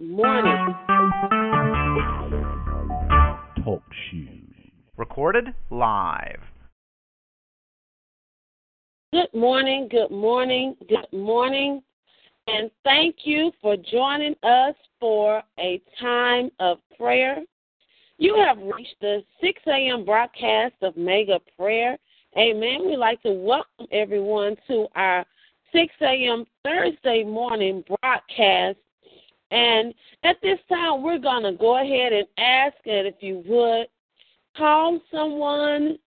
Morning. Talk shoes. Recorded live. Good morning, good morning, good morning, and thank you for joining us for a time of prayer. You have reached the 6 a.m. broadcast of Mega Prayer. Amen. We'd like to welcome everyone to our 6 a.m. Thursday morning broadcast. And at this time, we're going to go ahead and ask that if you would call someone,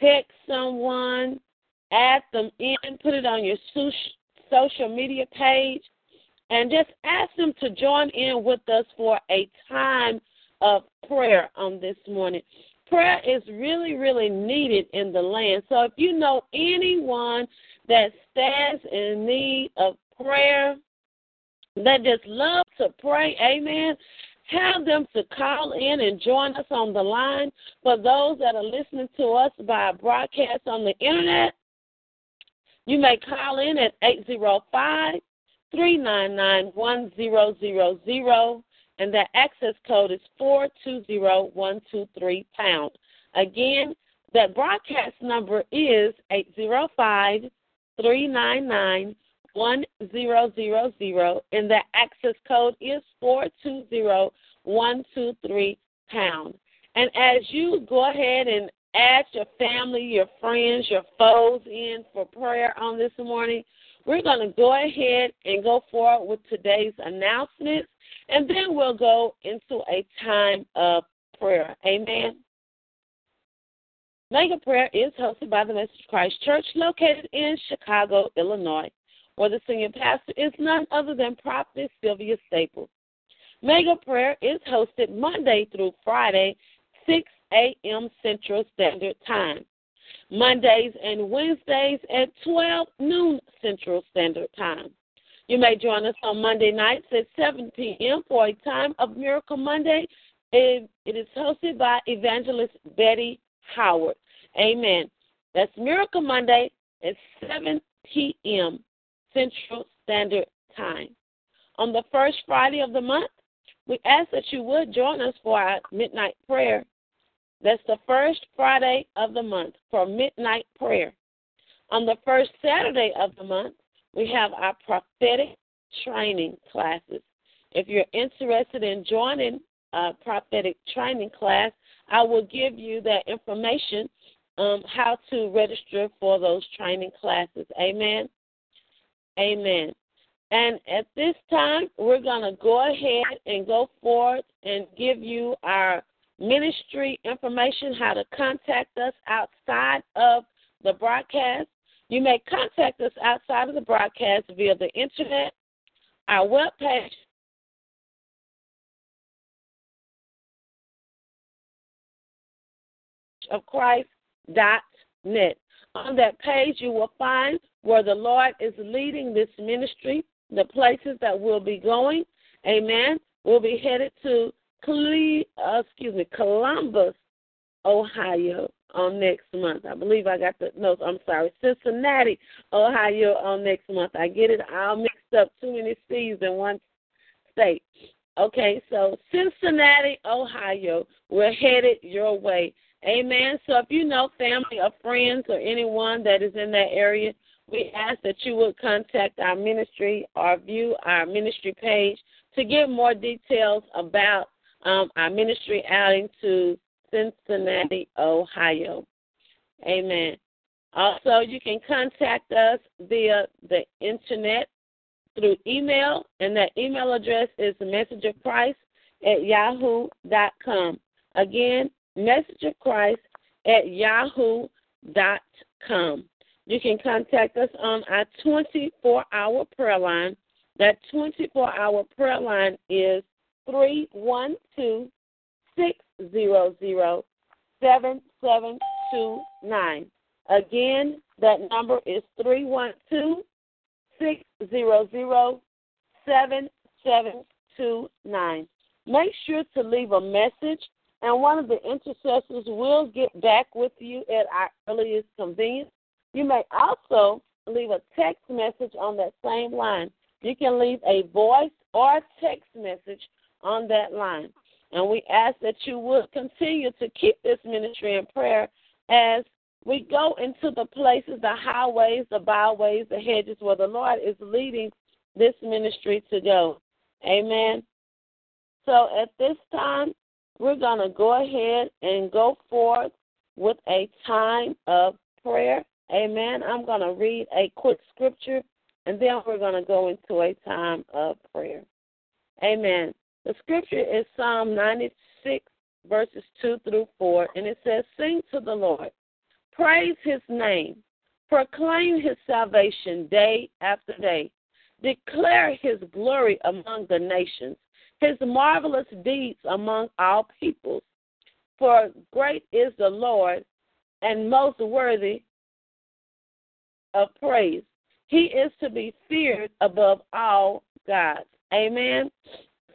text someone, add them in, put it on your social media page, and just ask them to join in with us for a time of prayer on this morning. Prayer is really, really needed in the land. So if you know anyone that stands in need of prayer, that just love to pray, amen, have them to call in and join us on the line. For those that are listening to us by broadcast on the internet, you may call in at 805 399 1000, and that access code is 420123 pound. Again, that broadcast number is 805 399 1000, and the access code is 420123 pound. And as you go ahead and ask your family, your friends, your foes in for prayer on this morning. We're going to go ahead and go forward with today's announcements, and then we'll go into a time of prayer. Amen. Mega Prayer is hosted by the Message Christ Church located in Chicago, Illinois, where the senior pastor is none other than Prophet Sylvia Staples. Mega Prayer is hosted Monday through Friday, 6 a.m. Central Standard Time. Mondays and Wednesdays at 12 noon Central Standard Time. You may join us on Monday nights at 7 p.m. for a time of Miracle Monday. It is hosted by Evangelist Betty Howard. Amen. That's Miracle Monday at 7 p.m. Central Standard Time. On the first Friday of the month, we ask that you would join us for our midnight prayer that's the first Friday of the month for midnight prayer. On the first Saturday of the month, we have our prophetic training classes. If you're interested in joining a prophetic training class, I will give you that information um, how to register for those training classes. Amen. Amen. And at this time, we're going to go ahead and go forward and give you our ministry information, how to contact us outside of the broadcast. You may contact us outside of the broadcast via the internet, our webpage, of Christ.net. On that page, you will find where the Lord is leading this ministry, the places that we'll be going. Amen. We'll be headed to Cle- uh, excuse me, Columbus, Ohio on next month. I believe I got the notes. I'm sorry, Cincinnati, Ohio on next month. I get it all mixed up. Too many C's in one state. Okay, so Cincinnati, Ohio, we're headed your way. Amen. So if you know family or friends or anyone that is in that area, we ask that you would contact our ministry or view our ministry page to get more details about um, our ministry outing to Cincinnati, Ohio. Amen. Also, you can contact us via the internet through email, and that email address is messengerchrist at yahoo.com. Again, messengerchrist at yahoo.com. You can contact us on our 24 hour prayer line That 24 hour prayer line is 312 600 7729. Again, that number is 312 600 7729. Make sure to leave a message, and one of the intercessors will get back with you at our earliest convenience. You may also leave a text message on that same line. You can leave a voice or text message on that line. And we ask that you would continue to keep this ministry in prayer as we go into the places, the highways, the byways, the hedges where the Lord is leading this ministry to go. Amen. So at this time, we're going to go ahead and go forth with a time of prayer. Amen. I'm going to read a quick scripture and then we're going to go into a time of prayer. Amen. The scripture is Psalm 96, verses 2 through 4, and it says, Sing to the Lord, praise his name, proclaim his salvation day after day, declare his glory among the nations, his marvelous deeds among all peoples. For great is the Lord and most worthy of praise. He is to be feared above all gods. Amen.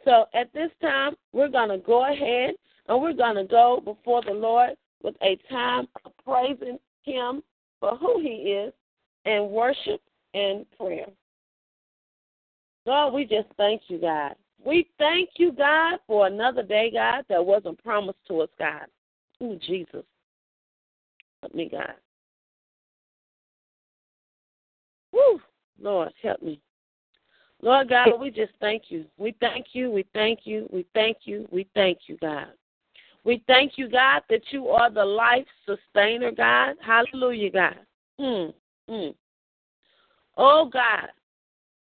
So at this time, we're going to go ahead and we're going to go before the Lord with a time of praising Him for who He is and worship and prayer. God, we just thank you, God. We thank you, God, for another day, God, that wasn't promised to us, God. Oh, Jesus. Help me, God. Woo! Lord, help me. Lord God, we just thank you. We thank you. We thank you. We thank you. We thank you, God. We thank you, God, that you are the life sustainer, God. Hallelujah, God. Mm, mm. Oh, God.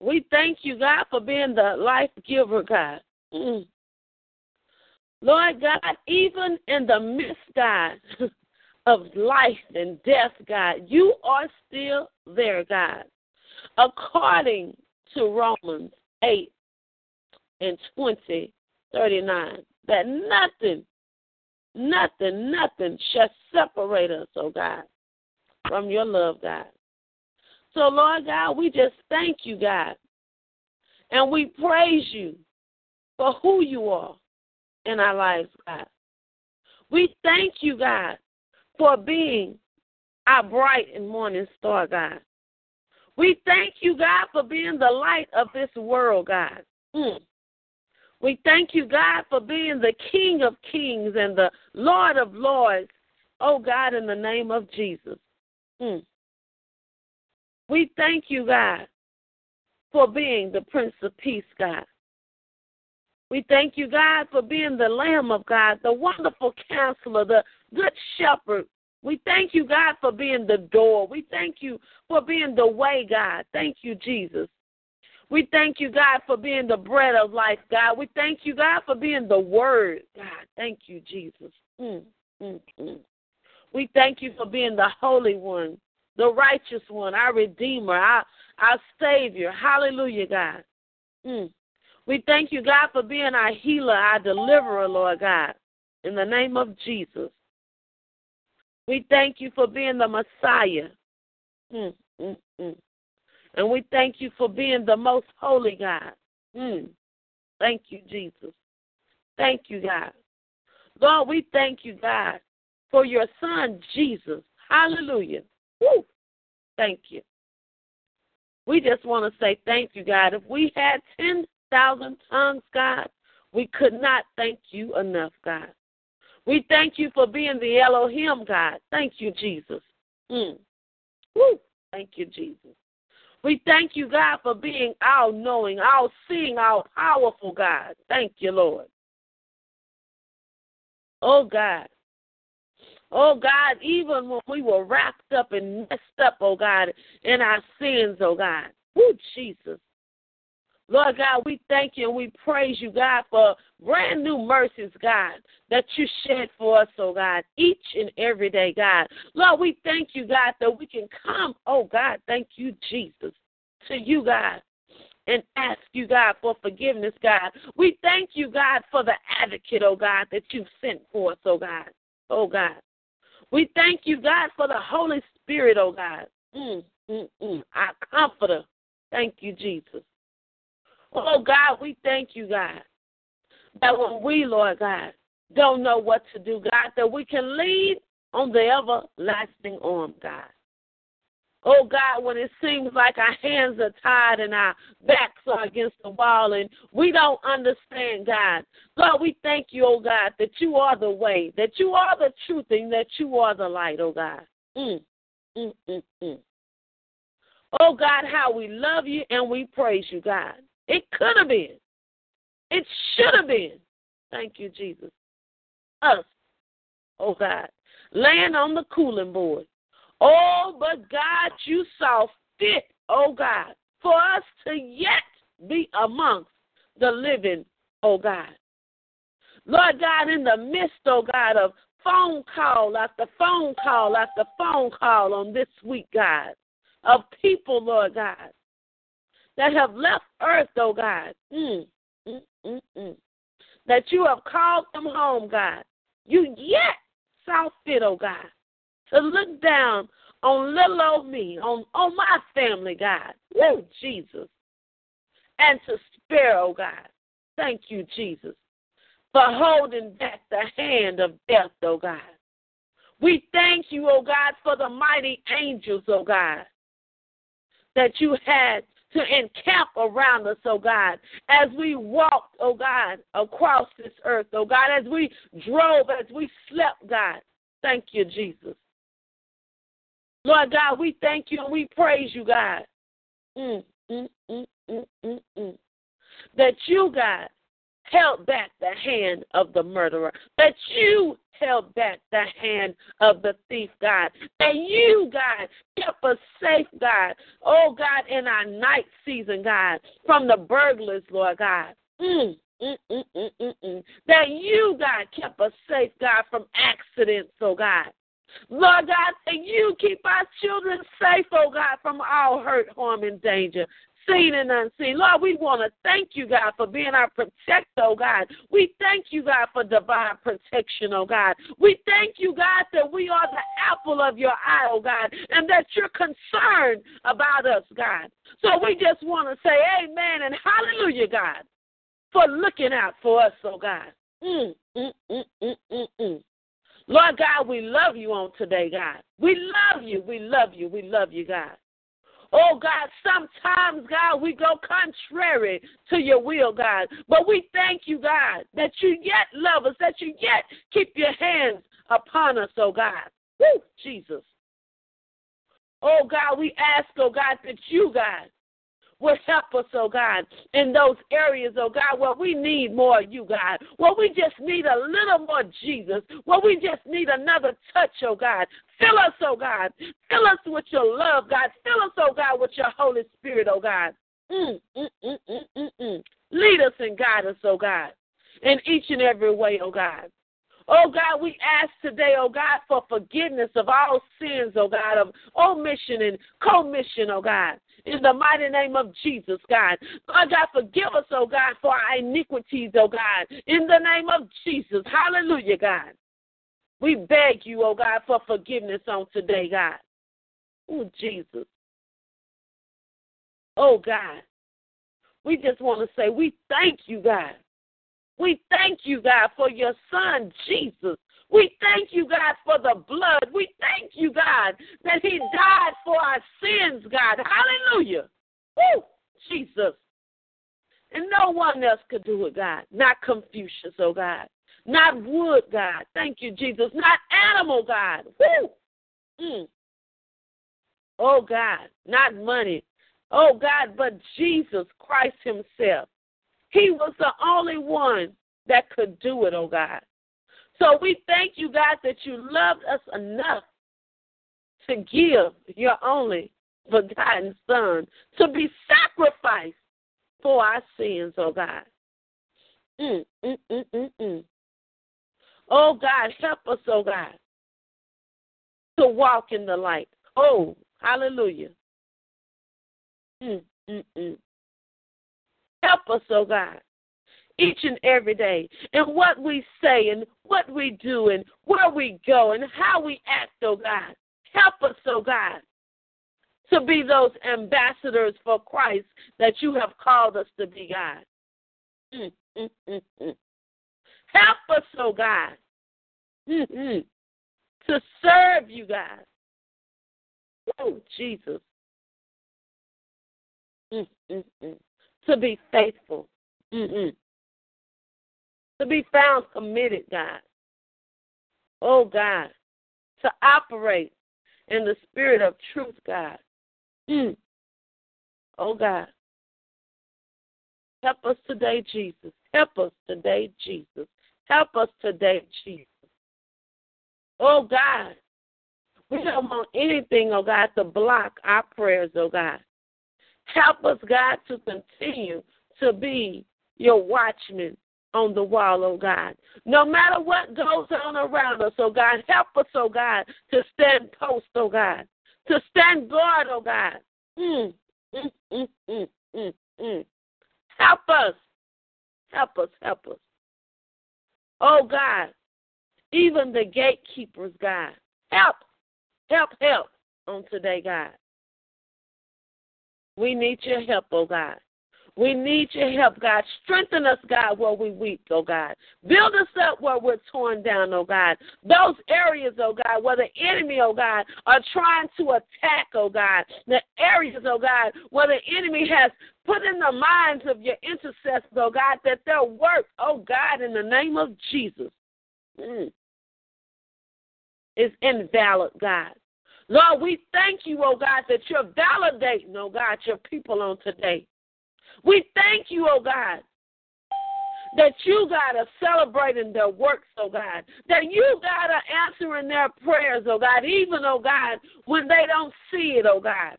We thank you, God, for being the life giver, God. Mm. Lord God, even in the midst, God, of life and death, God, you are still there, God. According to Romans 8 and 20, 39, that nothing, nothing, nothing shall separate us, oh God, from your love, God. So, Lord God, we just thank you, God, and we praise you for who you are in our lives, God. We thank you, God, for being our bright and morning star, God. We thank you, God, for being the light of this world, God. Mm. We thank you, God, for being the King of kings and the Lord of lords. Oh, God, in the name of Jesus. Mm. We thank you, God, for being the Prince of Peace, God. We thank you, God, for being the Lamb of God, the wonderful counselor, the good shepherd, we thank you, God, for being the door. We thank you for being the way, God. Thank you, Jesus. We thank you, God, for being the bread of life, God. We thank you, God, for being the word, God. Thank you, Jesus. Mm, mm, mm. We thank you for being the Holy One, the righteous one, our Redeemer, our, our Savior. Hallelujah, God. Mm. We thank you, God, for being our healer, our deliverer, Lord God. In the name of Jesus. We thank you for being the Messiah. Mm, mm, mm. And we thank you for being the most holy God. Mm. Thank you, Jesus. Thank you, God. Lord, we thank you, God, for your son, Jesus. Hallelujah. Woo. Thank you. We just want to say thank you, God. If we had 10,000 tongues, God, we could not thank you enough, God. We thank you for being the Elohim, God. Thank you, Jesus. Mm. Woo. Thank you, Jesus. We thank you, God, for being all knowing, all seeing, all powerful, God. Thank you, Lord. Oh, God. Oh, God, even when we were wrapped up and messed up, oh, God, in our sins, oh, God. Woo, Jesus. Lord God, we thank you and we praise you, God, for brand new mercies, God, that you shed for us, oh God, each and every day, God. Lord, we thank you, God, that we can come, oh God, thank you, Jesus, to you, God, and ask you, God, for forgiveness, God. We thank you, God, for the advocate, oh God, that you've sent for us, oh God. Oh God. We thank you, God, for the Holy Spirit, oh God. Mm, mm, mm. Our comforter. Thank you, Jesus. Oh God, we thank you, God, that when we, Lord God, don't know what to do, God, that we can lead on the everlasting arm, God. Oh God, when it seems like our hands are tied and our backs are against the wall and we don't understand, God. God, we thank you, oh God, that you are the way, that you are the truth, and that you are the light, oh God. Mm, mm, mm, mm. Oh God, how we love you and we praise you, God. It could have been. It should have been. Thank you, Jesus. Us, oh God, laying on the cooling board Oh, but God, you saw fit, oh God, for us to yet be amongst the living, oh God. Lord God, in the midst, oh God, of phone call after phone call after phone call on this week, God, of people, Lord God, that have left earth, oh God, mm, mm, mm, mm, that you have called them home, God. You yet saw fit, oh God, to look down on little old me, on, on my family, God. Woo, Jesus. And to spare, oh God. Thank you, Jesus, for holding back the hand of death, oh God. We thank you, oh God, for the mighty angels, oh God, that you had to encamp around us, oh God, as we walked, oh God, across this earth, oh God, as we drove, as we slept, God. Thank you, Jesus. Lord God, we thank you and we praise you, God. Mm, mm, mm, mm, mm, mm. That you, God, held back the hand of the murderer. That you held back the hand of the thief, God. That you, God, kept us safe, God. Oh, God, in our night season, God, from the burglars, Lord God. Mm, mm, mm. That you, God, kept us safe, God, from accidents, oh God. Lord God, that you keep our children safe, oh God, from all hurt, harm, and danger seen and unseen. Lord, we want to thank you, God, for being our protector, oh God. We thank you, God, for divine protection, oh God. We thank you, God, that we are the apple of your eye, oh God, and that you're concerned about us, God. So we just want to say amen and hallelujah, God, for looking out for us, oh God. Mm, mm, mm, mm, mm, mm. Lord God, we love you on today, God. We love you. We love you. We love you, God. Oh, God, sometimes, God, we go contrary to your will, God. But we thank you, God, that you yet love us, that you yet keep your hands upon us, oh, God. Woo, Jesus. Oh, God, we ask, oh, God, that you, God, will help us, oh God, in those areas, oh God, where we need more of you, God, where we just need a little more Jesus, where we just need another touch, oh God. Fill us, oh God. Fill us with your love, God. Fill us, oh God, with your Holy Spirit, oh God. Mm, mm, mm, mm, mm, mm. Lead us and guide us, oh God, in each and every way, oh God. Oh God, we ask today, oh God, for forgiveness of all sins, oh God, of omission and commission, oh God in the mighty name of Jesus, God. Lord God, forgive us, oh God, for our iniquities, oh God, in the name of Jesus. Hallelujah, God. We beg you, oh God, for forgiveness on today, God. Oh, Jesus. Oh, God. We just want to say, we thank you, God. We thank you, God, for your son, Jesus. We thank you, God, for the blood. We thank you, God, that He died for our sins, God. Hallelujah. Woo, Jesus. And no one else could do it, God. Not Confucius, oh God. Not wood, God. Thank you, Jesus. Not animal, God. Woo. Mm. Oh, God. Not money. Oh, God, but Jesus Christ Himself. He was the only one that could do it, oh God. So we thank you, God, that you loved us enough to give your only begotten Son to be sacrificed for our sins, oh God. Mm, mm, mm, mm, mm. Oh God, help us, oh God, to walk in the light. Oh, hallelujah. Mm, mm, mm. Help us, oh God, each and every day in what we say and what we do and where we go and how we act, oh God. Help us, oh God, to be those ambassadors for Christ that you have called us to be, God. Mm, mm, mm. Help us, oh God, to serve you, God. Oh, Jesus. Mm-mm-mm. To be faithful. Mm-mm. To be found committed, God. Oh, God. To operate in the spirit of truth, God. Mm. Oh, God. Help us today, Jesus. Help us today, Jesus. Help us today, Jesus. Oh, God. We don't want anything, oh God, to block our prayers, oh God. Help us, God, to continue to be your watchman on the wall, oh God. No matter what goes on around us, oh God, help us, oh God, to stand post, oh God, to stand guard, oh God. Mm, mm, mm, mm, mm, mm. Help us. Help us, help us. Oh God, even the gatekeepers, God, help Help, help on today, God. We need your help, oh God. We need your help, God. Strengthen us, God, where we weak, oh God. Build us up where we're torn down, oh God. Those areas, oh God, where the enemy, oh God, are trying to attack, oh God. The areas, oh God, where the enemy has put in the minds of your intercessors, oh God, that their work, oh God, in the name of Jesus, mm, is invalid, God. Lord, we thank you, oh God, that you're validating, oh God, your people on today. We thank you, oh God, that you, God, are celebrating their works, oh God. That you, God, are answering their prayers, oh God, even, oh God, when they don't see it, oh God.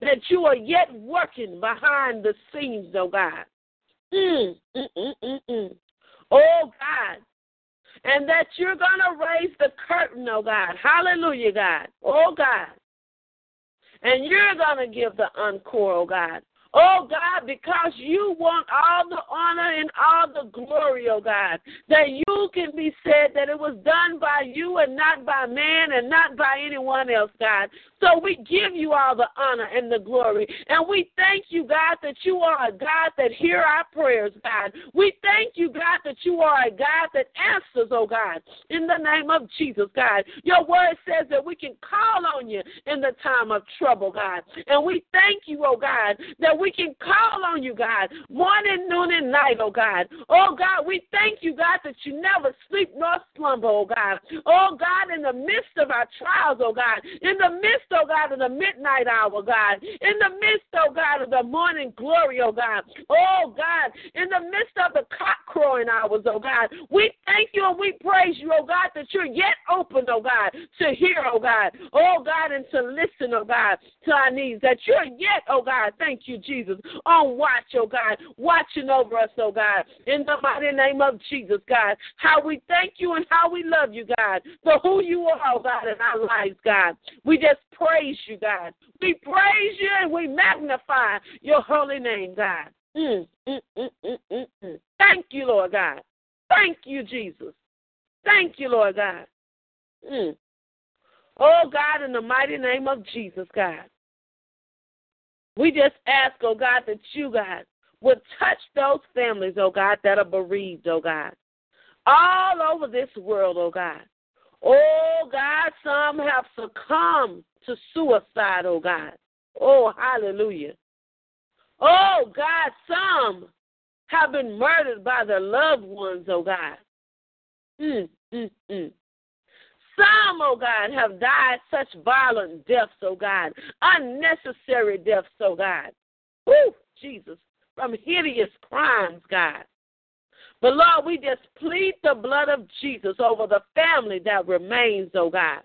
That you are yet working behind the scenes, oh God. Mm, mm, mm, mm, mm. Oh God, and that you're going to raise the curtain, oh God. Hallelujah, God. Oh God. And you're going to give the encore, oh God. Oh God, because you want all the honor and all the glory, oh God, that you can be said that it was done by you and not by man and not by anyone else, God. So we give you all the honor and the glory. And we thank you, God, that you are a God that hear our prayers, God. We thank you, God, that you are a God that answers, oh God, in the name of Jesus, God. Your word says that we can call on you in the time of trouble, God. And we thank you, oh God, that we can call on you, God, morning, noon, and night, oh God. Oh God, we thank you, God, that you never sleep nor slumber, oh God. Oh God, in the midst of our trials, oh God, in the midst oh God, of the midnight hour, God. In the midst, oh God, of the morning glory, oh God. Oh God, in the midst of the cock crowing hours, oh God. We thank you and we praise you, oh God, that you're yet open, oh God, to hear, oh God. Oh God, and to listen, oh God, to our needs. That you're yet, oh God, thank you, Jesus, on watch, oh God, watching over us, oh God. In the mighty name of Jesus, God. How we thank you and how we love you, God, for who you are, oh God, in our lives, God. We just praise you, God. We praise you and we magnify your holy name, God. Mm, mm, mm, mm, mm, mm. Thank you, Lord God. Thank you, Jesus. Thank you, Lord God. Mm. Oh, God, in the mighty name of Jesus, God. We just ask, oh God, that you, God, would touch those families, oh God, that are bereaved, oh God. All over this world, oh God. Oh God, some have succumbed to suicide, oh God. Oh, hallelujah. Oh, God, some have been murdered by their loved ones, oh God. Mm, mm, mm. Some, oh God, have died such violent deaths, oh God, unnecessary deaths, oh God. Woo, Jesus, from hideous crimes, God. But Lord, we just plead the blood of Jesus over the family that remains, oh God.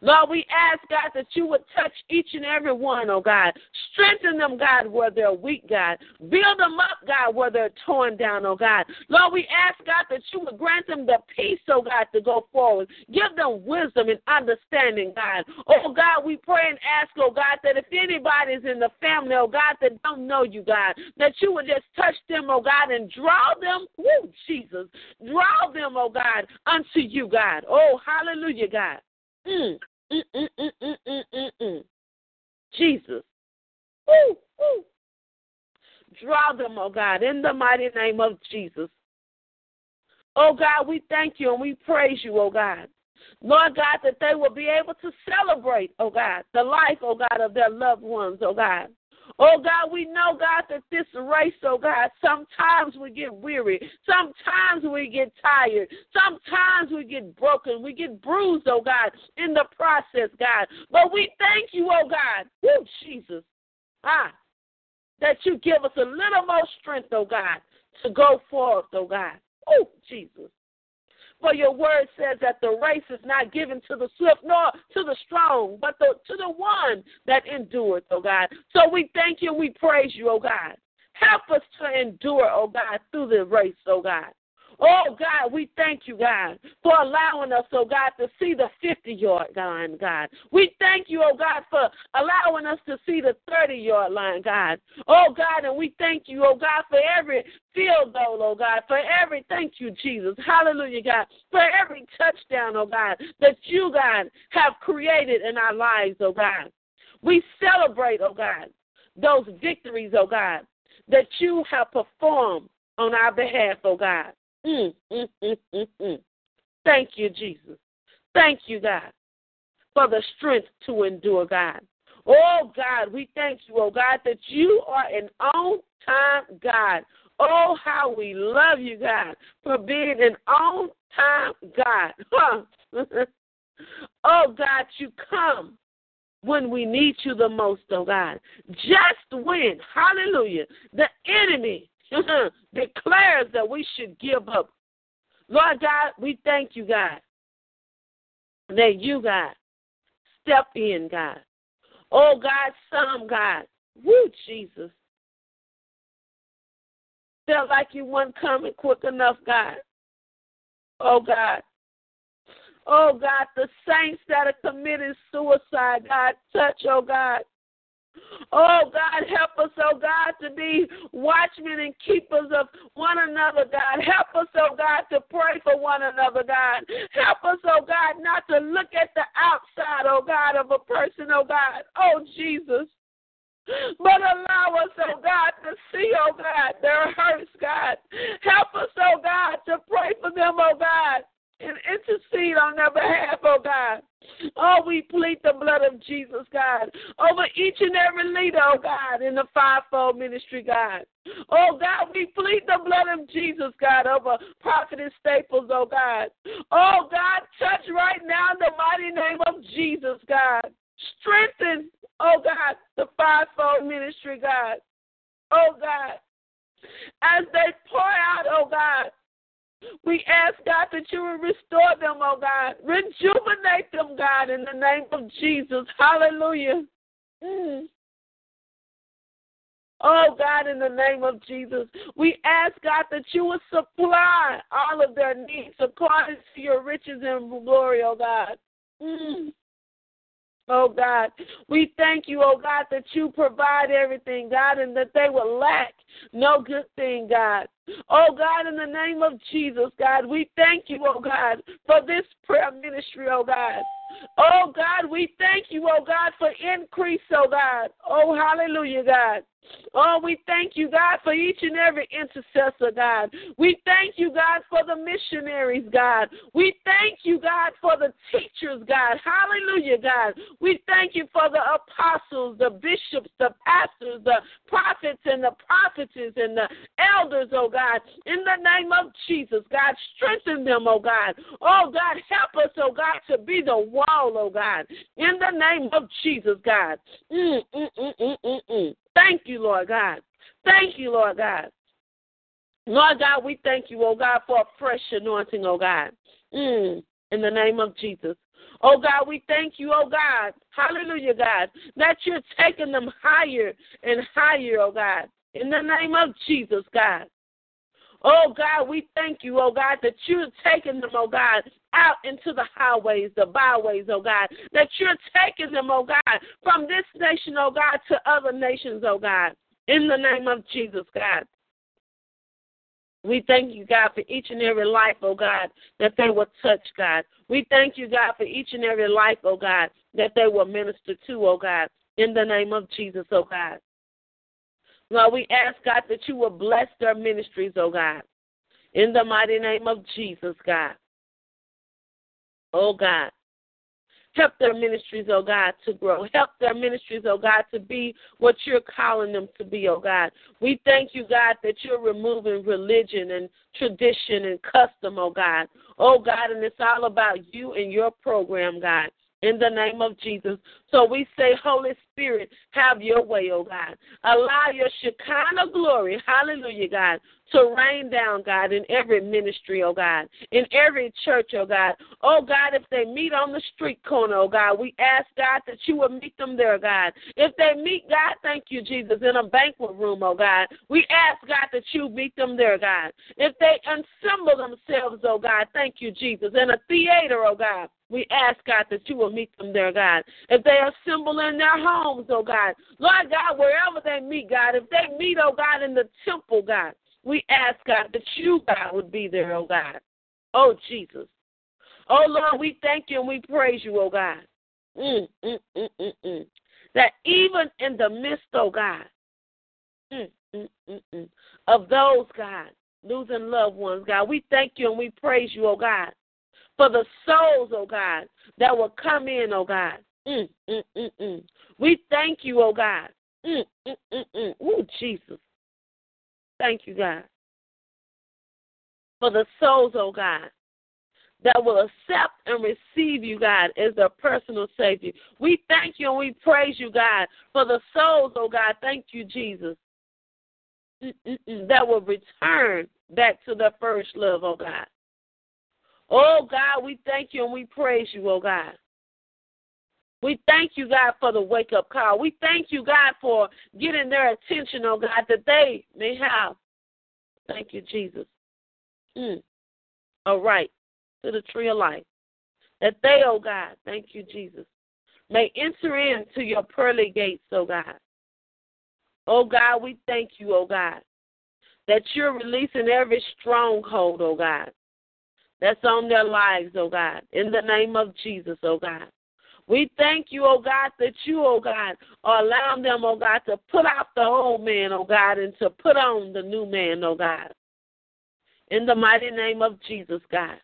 Lord, we ask, God, that you would touch each and every one, oh God. Strengthen them, God, where they're weak, God. Build them up, God, where they're torn down, oh God. Lord, we ask, God, that you would grant them the peace, oh God, to go forward. Give them wisdom and understanding, God. Oh God, we pray and ask, oh God, that if anybody's in the family, oh God, that don't know you, God, that you would just touch them, oh God, and draw them, woo, Jesus, draw them, oh God, unto you, God. Oh, hallelujah, God. Mm, mm, mm, mm, mm, mm, mm, mm. Jesus. Woo, woo. Draw them, oh God, in the mighty name of Jesus. Oh God, we thank you and we praise you, oh God. Lord God, that they will be able to celebrate, oh God, the life, oh God, of their loved ones, oh God. Oh God, we know, God, that this race, oh God, sometimes we get weary. Sometimes we get tired. Sometimes we get broken. We get bruised, oh God, in the process, God. But we thank you, oh God. Woo, Jesus. Ah, that you give us a little more strength, oh God, to go forth, oh God. Oh, Jesus. For your word says that the race is not given to the swift nor to the strong, but the, to the one that endures, oh God. So we thank you we praise you, oh God. Help us to endure, oh God, through the race, oh God. Oh, God, we thank you, God, for allowing us, oh, God, to see the 50 yard line, God. We thank you, oh, God, for allowing us to see the 30 yard line, God. Oh, God, and we thank you, oh, God, for every field goal, oh, God, for every, thank you, Jesus. Hallelujah, God, for every touchdown, oh, God, that you, God, have created in our lives, oh, God. We celebrate, oh, God, those victories, oh, God, that you have performed on our behalf, oh, God. Mm, mm, mm, mm, mm. Thank you, Jesus. Thank you, God, for the strength to endure, God. Oh, God, we thank you, oh, God, that you are an on time God. Oh, how we love you, God, for being an on time God. Oh, God, you come when we need you the most, oh, God. Just when, hallelujah, the enemy declares that we should give up. Lord God, we thank you, God, that you, God, step in, God. Oh, God, some, God. Woo, Jesus. Felt like you weren't coming quick enough, God. Oh, God. Oh, God, the saints that are committing suicide, God, touch, oh, God. Oh, God, help us, oh, God, to be watchmen and keepers of one another, God. Help us, oh, God, to pray for one another, God. Help us, oh, God, not to look at the outside, oh, God, of a person, oh, God. Oh, Jesus. But allow us, oh God, to see, oh God, their hurts, God. Help us, oh God, to pray for them, oh God and intercede on their behalf, oh God. Oh, we plead the blood of Jesus, God, over each and every leader, oh God, in the fivefold ministry, God. Oh God, we plead the blood of Jesus, God, over Prophetess Staples, oh God. Oh God, touch right now in the mighty name of Jesus, God. Strengthen, oh God, the fivefold ministry, God. Oh God, as they pour out, oh God, we ask, God, that you will restore them, oh God. Rejuvenate them, God, in the name of Jesus. Hallelujah. Mm. Oh, God, in the name of Jesus, we ask, God, that you will supply all of their needs according to your riches and glory, oh God. Mm. Oh God, we thank you, oh God, that you provide everything, God, and that they will lack no good thing, God. Oh God, in the name of Jesus, God, we thank you, oh God, for this prayer ministry, oh God. Oh God, we thank you, oh God, for increase, oh God. Oh, hallelujah, God. Oh, we thank you, God, for each and every intercessor, God. We thank you, God, for the missionaries, God. We thank you, God, for the teachers, God. Hallelujah, God. We thank you for the apostles, the bishops, the pastors, the prophets, and the prophetess, and the elders, oh God. In the name of Jesus, God, strengthen them, oh God. Oh God, help us, oh God, to be the wall, oh God. In the name of Jesus, God. Mm, mm, mm, mm, mm, mm. Thank you, Lord God. Thank you, Lord God. Lord God, we thank you, oh God, for a fresh anointing, oh God. Mm. in the name of Jesus. Oh God, we thank you, oh God. Hallelujah, God, that you're taking them higher and higher, oh God, in the name of Jesus, God. Oh God, we thank you, oh God, that you're taking them, oh God, out into the highways, the byways, oh God, that you're taking them, oh God, from this nation, oh God, to other nations, oh God, in the name of Jesus, God. We thank you, God, for each and every life, oh God, that they will touch, God. We thank you, God, for each and every life, oh God, that they will minister to, oh God, in the name of Jesus, oh God. Lord, we ask, God, that you will bless their ministries, oh God, in the mighty name of Jesus, God. Oh God, Help their ministries, oh God, to grow. Help their ministries, oh God, to be what you're calling them to be, oh God. We thank you, God, that you're removing religion and tradition and custom, oh God. Oh God, and it's all about you and your program, God in the name of Jesus. So we say, Holy Spirit, have your way, oh God. Allow your Shekinah glory, hallelujah, God, to rain down, God, in every ministry, oh God, in every church, oh God. Oh God, if they meet on the street corner, oh God, we ask, God, that you will meet them there, God. If they meet, God, thank you, Jesus, in a banquet room, oh God, we ask, God, that you meet them there, God. If they assemble themselves, oh God, thank you, Jesus, in a theater, oh God, we ask, God, that you will meet them there, God. If they assemble in their homes, oh God, Lord God, wherever they meet, God, if they meet, oh God, in the temple, God, we ask, God, that you, God, would be there, oh God. Oh, Jesus. Oh, Lord, we thank you and we praise you, oh God. Mm, mm, mm, mm, mm. That even in the midst, oh God, mm, of those, God, losing loved ones, God, we thank you and we praise you, oh God, for the souls, oh God, that will come in, oh God. Mm, mm, mm, mm. We thank you, oh God. Mm, mm, mm. Ooh, Jesus. Thank you, God, for the souls, oh God, that will accept and receive you, God, as their personal Savior. We thank you and we praise you, God, for the souls, oh God. Thank you, Jesus, that will return back to their first love, oh God. Oh God, we thank you and we praise you, oh God. We thank you, God, for the wake up call. We thank you, God, for getting their attention, oh God, that they may have. Thank you, Jesus. Mm. All right. To the tree of life. That they, oh God, thank you, Jesus, may enter into your pearly gates, oh God. Oh God, we thank you, oh God, that you're releasing every stronghold, oh God, that's on their lives, oh God, in the name of Jesus, oh God. We thank you, oh God, that you, oh God, are allowing them, oh God, to put out the old man, oh God, and to put on the new man, oh God. In the mighty name of Jesus, God.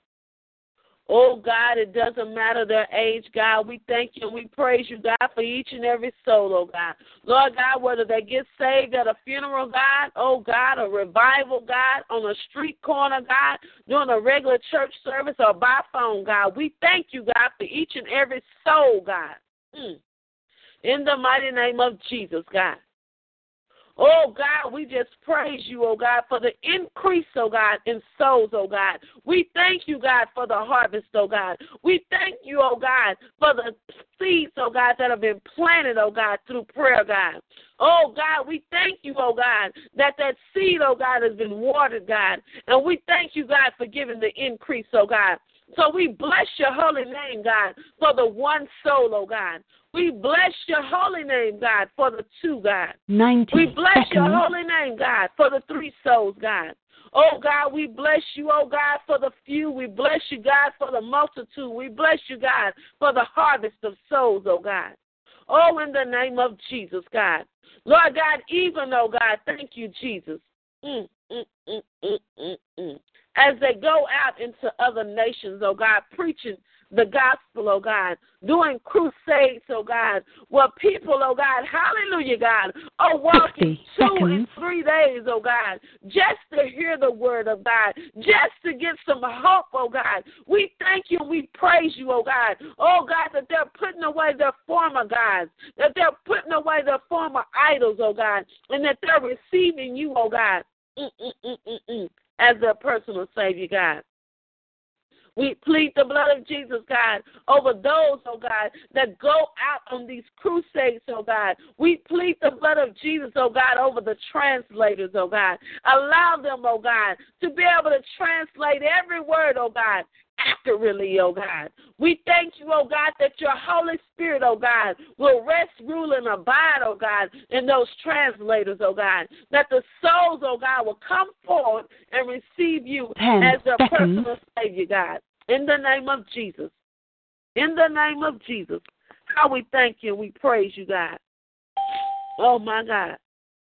Oh God, it doesn't matter their age, God. We thank you and we praise you, God, for each and every soul, oh God. Lord God, whether they get saved at a funeral, God, oh God, a revival, God, on a street corner, God, doing a regular church service or by phone, God. We thank you, God, for each and every soul, God. Mm. In the mighty name of Jesus, God. Oh God, we just praise you, oh God, for the increase, oh God, in souls, oh God. We thank you, God, for the harvest, oh God. We thank you, oh God, for the seeds, oh God, that have been planted, oh God, through prayer, God. Oh God, we thank you, oh God, that that seed, oh God, has been watered, God. And we thank you, God, for giving the increase, oh God. So we bless your holy name, God, for the one soul, oh God. We bless your holy name, God, for the two, God. 90 we bless seconds. your holy name, God, for the three souls, God. Oh God, we bless you, oh God, for the few. We bless you, God, for the multitude. We bless you, God, for the harvest of souls, oh God. Oh, in the name of Jesus, God. Lord God, even though, God, thank you, Jesus. Mm, mm, mm, mm, mm, mm. As they go out into other nations, oh God, preaching the gospel, oh God, doing crusades, oh God, where people, oh God, hallelujah, God, are walking two and three days, oh God, just to hear the word of God, just to get some hope, oh God. We thank you we praise you, oh God. Oh God, that they're putting away their former gods, that they're putting away their former idols, oh God, and that they're receiving you, oh God, mm, mm, mm, mm, mm, as their personal Savior, God. We plead the blood of Jesus, God, over those, oh God, that go out on these crusades, oh God. We plead the blood of Jesus, oh God, over the translators, oh God. Allow them, oh God, to be able to translate every word, oh God, accurately, oh God. We thank you, oh God, that your Holy Spirit, oh God, will rest, rule, and abide, oh God, in those translators, oh God. That the souls, oh God, will come forward and receive you Ten as their seconds. personal Savior, God. In the name of Jesus. In the name of Jesus. How we thank you and we praise you, God. Oh, my God.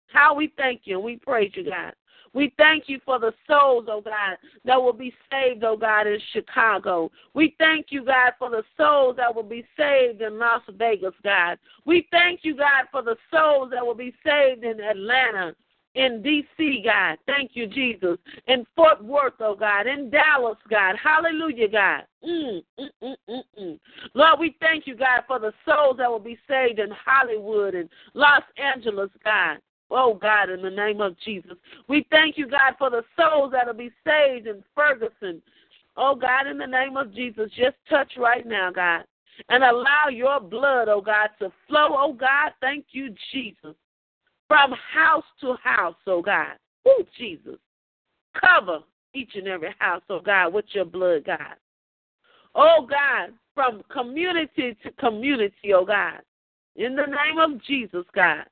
How we thank you and we praise you, God. We thank you for the souls, oh God, that will be saved, oh God, in Chicago. We thank you, God, for the souls that will be saved in Las Vegas, God. We thank you, God, for the souls that will be saved in Atlanta, in D.C., God. Thank you, Jesus. In Fort Worth, oh God. In Dallas, God. Hallelujah, God. Mm, mm, mm, mm, mm. Lord, we thank you, God, for the souls that will be saved in Hollywood and Los Angeles, God. Oh, God, in the name of Jesus. We thank you, God, for the souls that will be saved in Ferguson. Oh, God, in the name of Jesus, just touch right now, God, and allow your blood, oh, God, to flow, oh, God. Thank you, Jesus. From house to house, oh, God. Oh, Jesus. Cover each and every house, oh, God, with your blood, God. Oh, God, from community to community, oh, God. In the name of Jesus, God.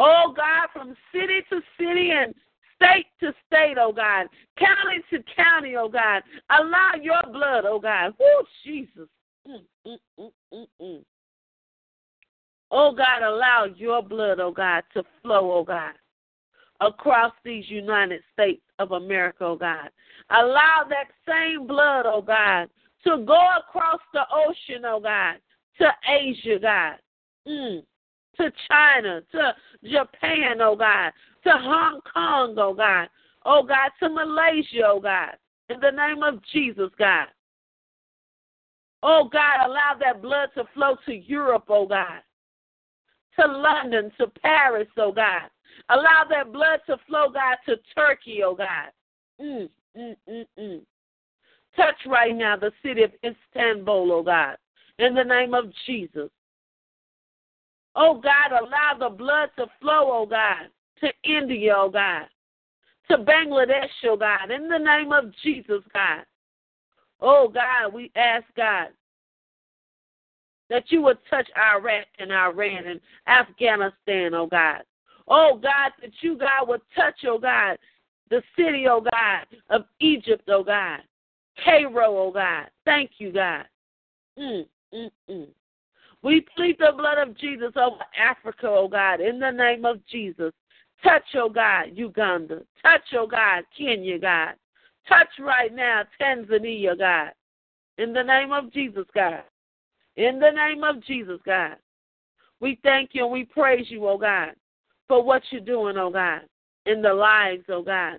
Oh God, from city to city and state to state, oh God, county to county, oh God. Allow your blood, oh God. Oh Jesus. Mm, mm, mm, mm. Oh God, allow your blood, oh God, to flow, oh God, across these United States of America, oh God. Allow that same blood, oh God, to go across the ocean, oh God, to Asia, God. Mm to China, to Japan, oh God, to Hong Kong, oh God, oh God, to Malaysia, oh God, in the name of Jesus, God. Oh God, allow that blood to flow to Europe, oh God, to London, to Paris, oh God. Allow that blood to flow, God, to Turkey, oh God. Mm, mm, mm, mm. Touch right now the city of Istanbul, oh God, in the name of Jesus. Oh God, allow the blood to flow, oh God, to India, oh God, to Bangladesh, oh God, in the name of Jesus, God. Oh God, we ask God that you would touch Iraq and Iran and Afghanistan, oh God. Oh God, that you, God, would touch, oh God, the city, oh God, of Egypt, oh God. Cairo, oh God. Thank you, God. Mm, mm, mm. We plead the blood of Jesus over Africa, oh God, in the name of Jesus. Touch, oh God, Uganda. Touch, oh God, Kenya, God. Touch right now, Tanzania, God. In the name of Jesus, God. In the name of Jesus, God. We thank you and we praise you, oh God, for what you're doing, oh God, in the lives, oh God,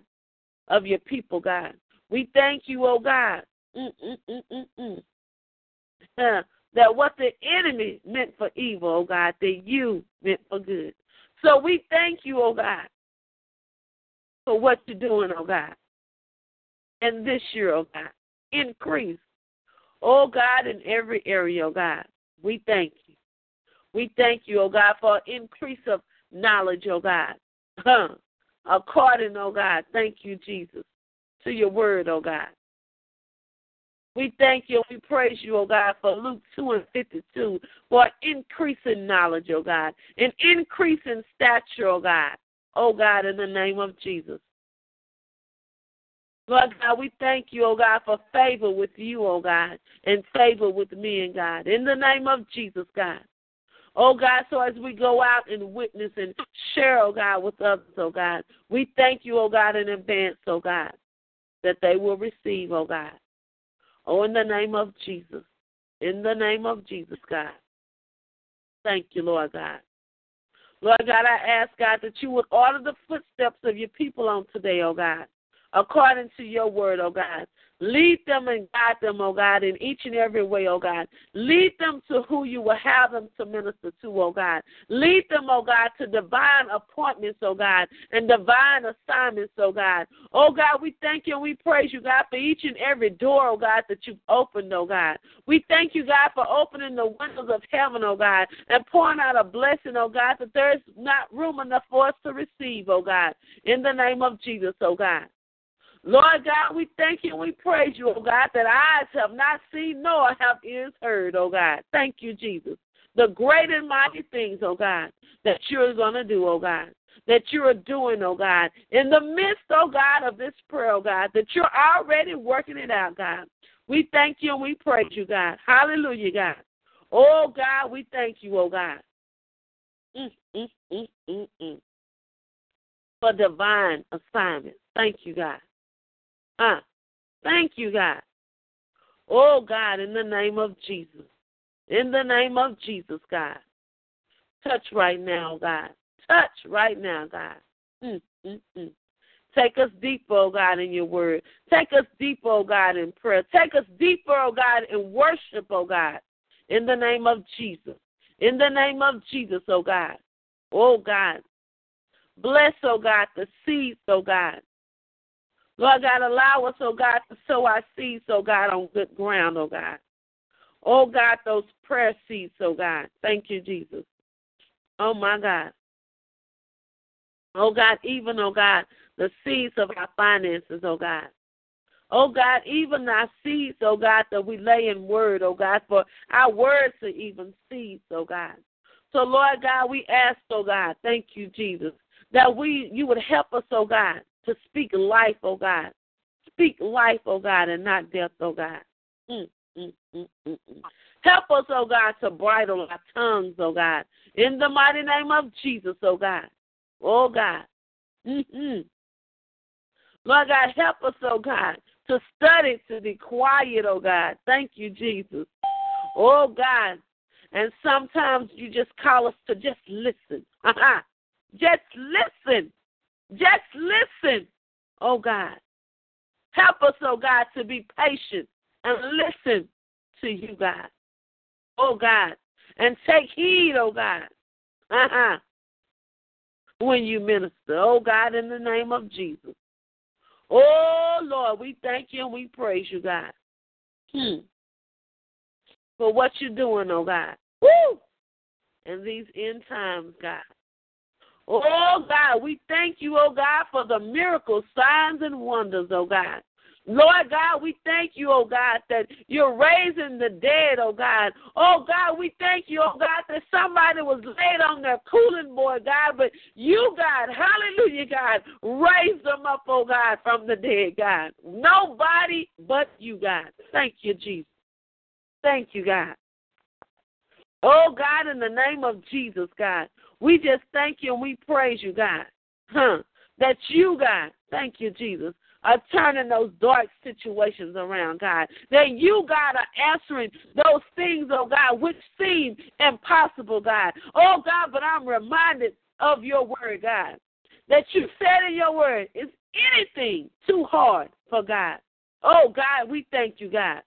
of your people, God. We thank you, oh God. Mm-mm-mm-mm-mm that what the enemy meant for evil, oh God, that you meant for good. So we thank you, oh God, for what you're doing, oh God. And this year, oh God, increase, oh God, in every area, oh God. We thank you. We thank you, oh God, for increase of knowledge, oh God. According, oh God, thank you, Jesus, to your word, oh God. We thank you. We praise you, oh God, for Luke 2 and 52, for increasing knowledge, oh God, an increase in stature, oh God, oh God, in the name of Jesus. Lord God, we thank you, oh God, for favor with you, oh God, and favor with me and God. In the name of Jesus, God. Oh God, so as we go out and witness and share, oh God, with others, oh God, we thank you, oh God, in advance, oh God, that they will receive, oh God. Oh, in the name of Jesus. In the name of Jesus, God. Thank you, Lord God. Lord God, I ask, God, that you would order the footsteps of your people on today, oh God. according to your word, oh God. Lead them and guide them, oh God, in each and every way, oh God. Lead them to who you will have them to minister to, oh God. Lead them, oh God, to divine appointments, oh God, and divine assignments, oh God. Oh God, we thank you and we praise you, God, for each and every door, oh God, that you've opened, oh God. We thank you, God, for opening the windows of heaven, oh God, and pouring out a blessing, oh God, that there's not room enough for us to receive, oh God. In the name of Jesus, oh God. Lord God, we thank you and we praise you, oh God, that eyes have not seen nor have ears heard, oh God. Thank you, Jesus. The great and mighty things, oh God, that you're going to do, oh God, that you are doing, oh God, in the midst, oh God, of this prayer, oh God, that you're already working it out, God. We thank you and we praise you, God. Hallelujah, God. Oh God, we thank you, oh God. Mm, mm, mm, mm, mm. For divine assignment. Thank you, God. Uh, thank you, God. Oh, God, in the name of Jesus. In the name of Jesus, God. Touch right now, God. Touch right now, God. Mm, mm, mm. Take us deeper, oh God, in your word. Take us deeper, oh God, in prayer. Take us deeper, oh God, in worship, oh God. In the name of Jesus. In the name of Jesus, oh God. Oh God. Bless, oh God, the seeds, oh God. Lord God, allow us, oh God, to sow our seeds, oh God, on good ground, oh God. Oh God, those prayer seeds, oh God. Thank you, Jesus. Oh my God. Oh God, even, oh God, the seeds of our finances, oh God. Oh God, even our seeds, oh God, that we lay in word, oh God, for our words are even seeds, oh God. So Lord God, we ask, oh God, thank you, Jesus, that we you would help us, oh God, to speak life, oh God. Speak life, oh God, and not death, oh God. Mm, mm, mm, mm, mm. Help us, oh God, to bridle our tongues, oh God. In the mighty name of Jesus, oh God. Oh God. Mm-hmm. Lord God, help us, oh God, to study to be quiet, oh God. Thank you, Jesus. Oh God. And sometimes you just call us to just listen. just listen. Just listen, oh God. Help us, oh God, to be patient and listen to you, God. Oh God. And take heed, oh God. Uh-huh. When you minister, oh God, in the name of Jesus. Oh Lord, we thank you and we praise you, God. Hmm. For what you're doing, oh God. Woo! In these end times, God. Oh God, we thank you, oh God, for the miracles, signs, and wonders, oh God. Lord God, we thank you, oh God, that you're raising the dead, oh God. Oh God, we thank you, oh God, that somebody was laid on their cooling board, God, but you, God, hallelujah, God, raised them up, oh God, from the dead, God. Nobody but you, God. Thank you, Jesus. Thank you, God. Oh God, in the name of Jesus, God, we just thank you and we praise you, God. Huh? That you, God, thank you, Jesus, are turning those dark situations around, God. That you, God, are answering those things, oh God, which seem impossible, God. Oh God, but I'm reminded of your word, God. That you said in your word, is anything too hard for God? Oh God, we thank you, God.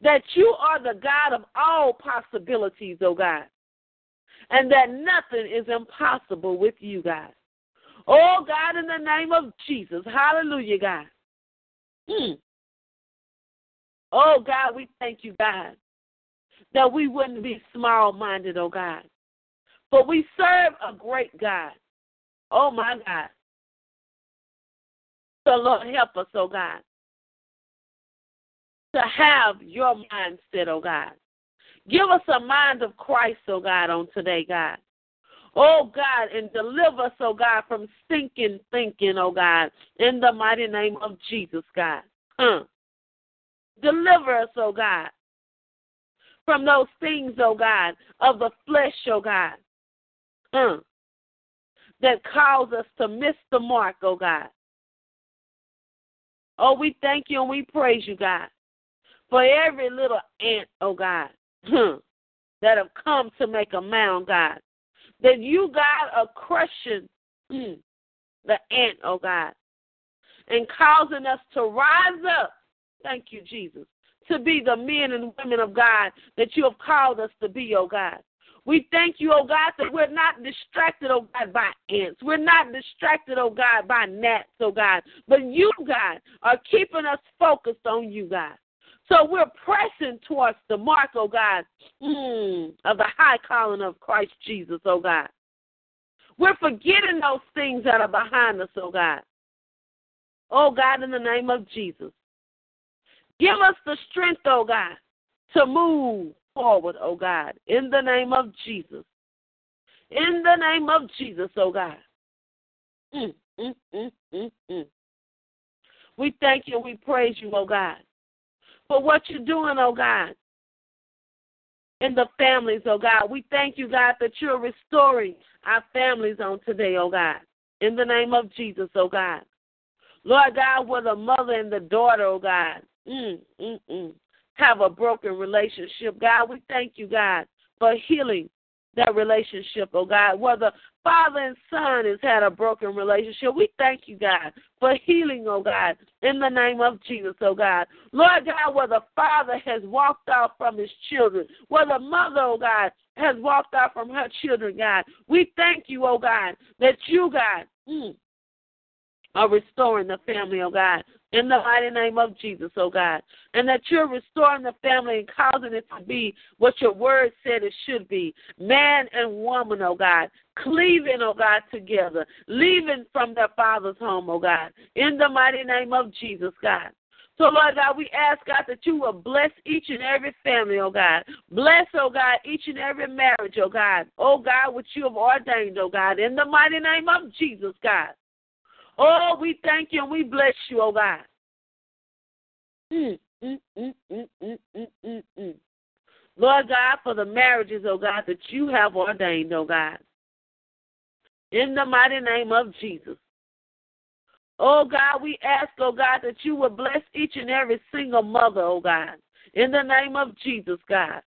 That you are the God of all possibilities, oh God and that nothing is impossible with you, God. Oh, God, in the name of Jesus. Hallelujah, God. Hmm. Oh, God, we thank you, God, that we wouldn't be small minded, oh, God. But we serve a great God. Oh, my God. So, Lord, help us, oh, God, to have your mindset, oh, God. Give us a mind of Christ, oh God, on today, God. Oh God, and deliver us, oh God, from stinking thinking, oh God, in the mighty name of Jesus, God. Huh. Deliver us, oh God, from those things, oh God, of the flesh, oh God, huh, that cause us to miss the mark, oh God. Oh, we thank you and we praise you, God, for every little ant, oh God, that have come to make a mound, God. That you, God, are crushing mm, the ant, oh God. and causing us to rise up. Thank you, Jesus. To be the men and women of God that you have called us to be, oh God. We thank you, oh God, that we're not distracted, oh God, by ants. We're not distracted, oh God, by gnats, oh God. But you, God, are keeping us focused on you, God. So we're pressing towards the mark, oh God, mm, of the high calling of Christ Jesus, oh God. We're forgetting those things that are behind us, oh God. Oh God, in the name of Jesus. Give us the strength, oh God, to move forward, oh God, in the name of Jesus. In the name of Jesus, oh God. Mm, mm, mm, mm, mm. We thank you we praise you, oh God, for what you're doing, oh God, in the families, oh God. We thank you, God, that you're restoring our families on today, oh God, in the name of Jesus, oh God. Lord God, with the mother and the daughter, oh God, mm, mm, mm have a broken relationship. God, we thank you, God, for healing that relationship, oh God. Whether father and son has had a broken relationship, we thank you, God, for healing, oh God, in the name of Jesus, oh God. Lord God, where the father has walked off from his children, where the mother, oh God, has walked off from her children, God, we thank you, oh God, that you, God, mm, are restoring the family, oh God in the mighty name of Jesus, oh God. And that you're restoring the family and causing it to be what your word said it should be. Man and woman, oh God, cleaving, oh God, together, leaving from their father's home, oh God. In the mighty name of Jesus, God. So, Lord God, we ask, God, that you will bless each and every family, oh God. Bless, oh God, each and every marriage, oh God. Oh God, which you have ordained, oh God. In the mighty name of Jesus, God. Oh, we thank you and we bless you, oh God. Mm, mm, mm, mm, mm, mm, mm, mm. Lord God, for the marriages, oh God, that you have ordained, oh God. In the mighty name of Jesus. Oh God, we ask, oh God, that you will bless each and every single mother, oh God. In the name of Jesus, God.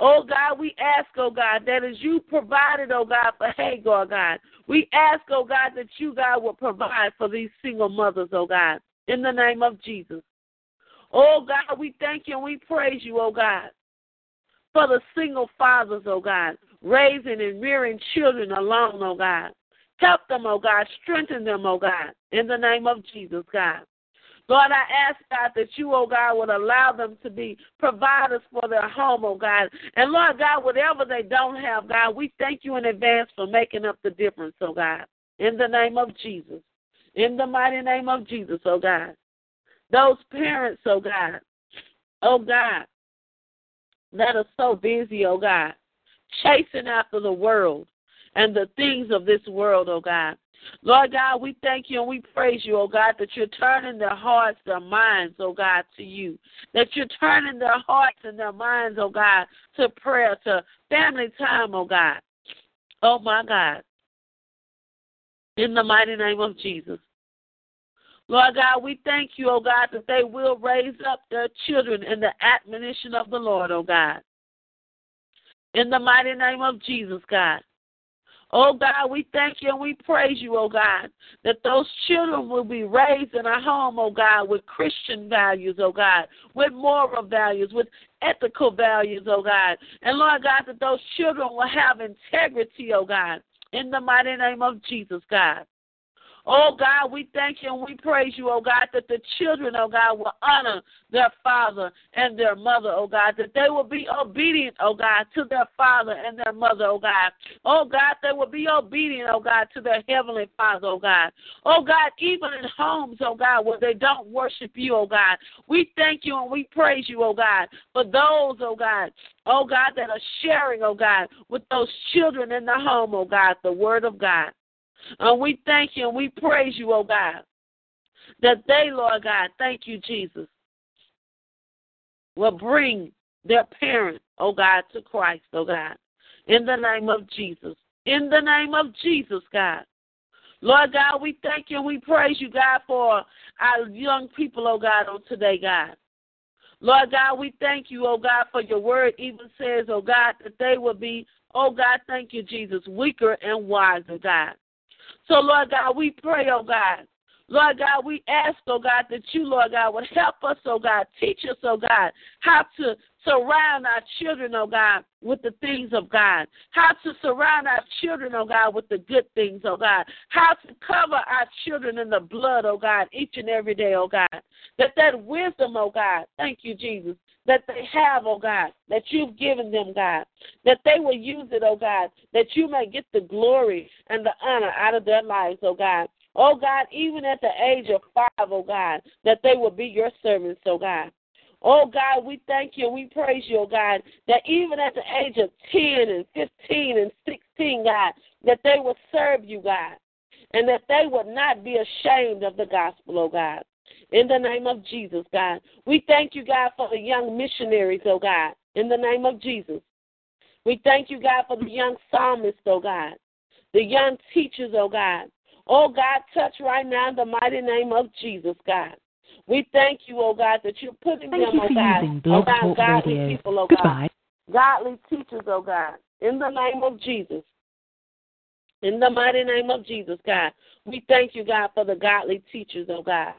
Oh God, we ask, oh God, that as you provided, oh God, for Hagar, God, we ask, oh God, that you, God, will provide for these single mothers, oh God, in the name of Jesus. Oh God, we thank you and we praise you, oh God, for the single fathers, oh God, raising and rearing children alone, oh God. Help them, oh God, strengthen them, oh God, in the name of Jesus, God. Lord, I ask, God, that you, oh God, would allow them to be providers for their home, oh God. And Lord God, whatever they don't have, God, we thank you in advance for making up the difference, oh God. In the name of Jesus. In the mighty name of Jesus, oh God. Those parents, oh God. Oh God. That are so busy, oh God. Chasing after the world and the things of this world, oh God. Lord God, we thank you and we praise you, oh God, that you're turning their hearts, their minds, oh God, to you. That you're turning their hearts and their minds, oh God, to prayer, to family time, oh God. Oh my God. In the mighty name of Jesus. Lord God, we thank you, oh God, that they will raise up their children in the admonition of the Lord, oh God. In the mighty name of Jesus, God. Oh God, we thank you and we praise you, oh God, that those children will be raised in a home, oh God, with Christian values, oh God, with moral values, with ethical values, oh God. And Lord God, that those children will have integrity, oh God, in the mighty name of Jesus, God. Oh God, we thank you and we praise you, oh God, that the children, oh God, will honor their father and their mother, oh God, that they will be obedient, oh God, to their father and their mother, oh God. Oh God, they will be obedient, oh God, to their heavenly father, oh God. Oh God, even in homes, oh God, where they don't worship you, oh God. We thank you and we praise you, oh God, for those, oh God, oh God, that are sharing, oh God, with those children in the home, oh God, the word of God. And we thank you and we praise you, oh God, that they, Lord God, thank you, Jesus, will bring their parent, oh God, to Christ, oh God, in the name of Jesus. In the name of Jesus, God. Lord God, we thank you and we praise you, God, for our young people, oh God, on today, God. Lord God, we thank you, oh God, for your word even says, oh God, that they will be, oh God, thank you, Jesus, weaker and wiser, God. So, Lord God, we pray, oh God, Lord God, we ask, oh God, that you, Lord God, would help us, oh God, teach us, oh God, how to surround our children, oh God, with the things of God. How to surround our children, oh God, with the good things, oh God. How to cover our children in the blood, oh God, each and every day, oh God. That that wisdom, oh God, thank you, Jesus, that they have, oh God, that you've given them, God, that they will use it, oh God, that you may get the glory and the honor out of their lives, oh God. Oh God, even at the age of five, oh God, that they will be your servants, oh God. Oh God, we thank you. We praise you, oh God, that even at the age of 10 and 15 and 16, God, that they will serve you, God, and that they would not be ashamed of the gospel, oh God. In the name of Jesus, God. We thank you, God, for the young missionaries, oh God, in the name of Jesus. We thank you, God, for the young psalmists, oh God, the young teachers, oh God. Oh God, touch right now in the mighty name of Jesus, God. We thank you, oh God, that you're putting thank them, you oh God, around Talk godly Radio. people, oh Goodbye. God. Godly teachers, oh God. In the name of Jesus. In the mighty name of Jesus, God. We thank you, God, for the godly teachers, oh God.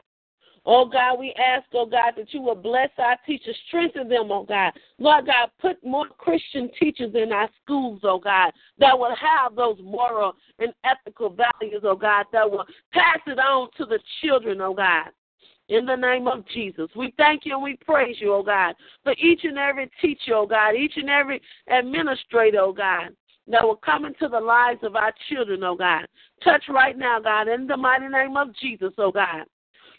Oh God, we ask, oh God, that you will bless our teachers, strengthen them, oh God. Lord God, put more Christian teachers in our schools, oh God, that will have those moral and ethical values, oh God, that will pass it on to the children, oh God. In the name of Jesus, we thank you and we praise you, oh God, for each and every teacher, oh God, each and every administrator, oh God, that will come into the lives of our children, oh God. Touch right now, God, in the mighty name of Jesus, oh God.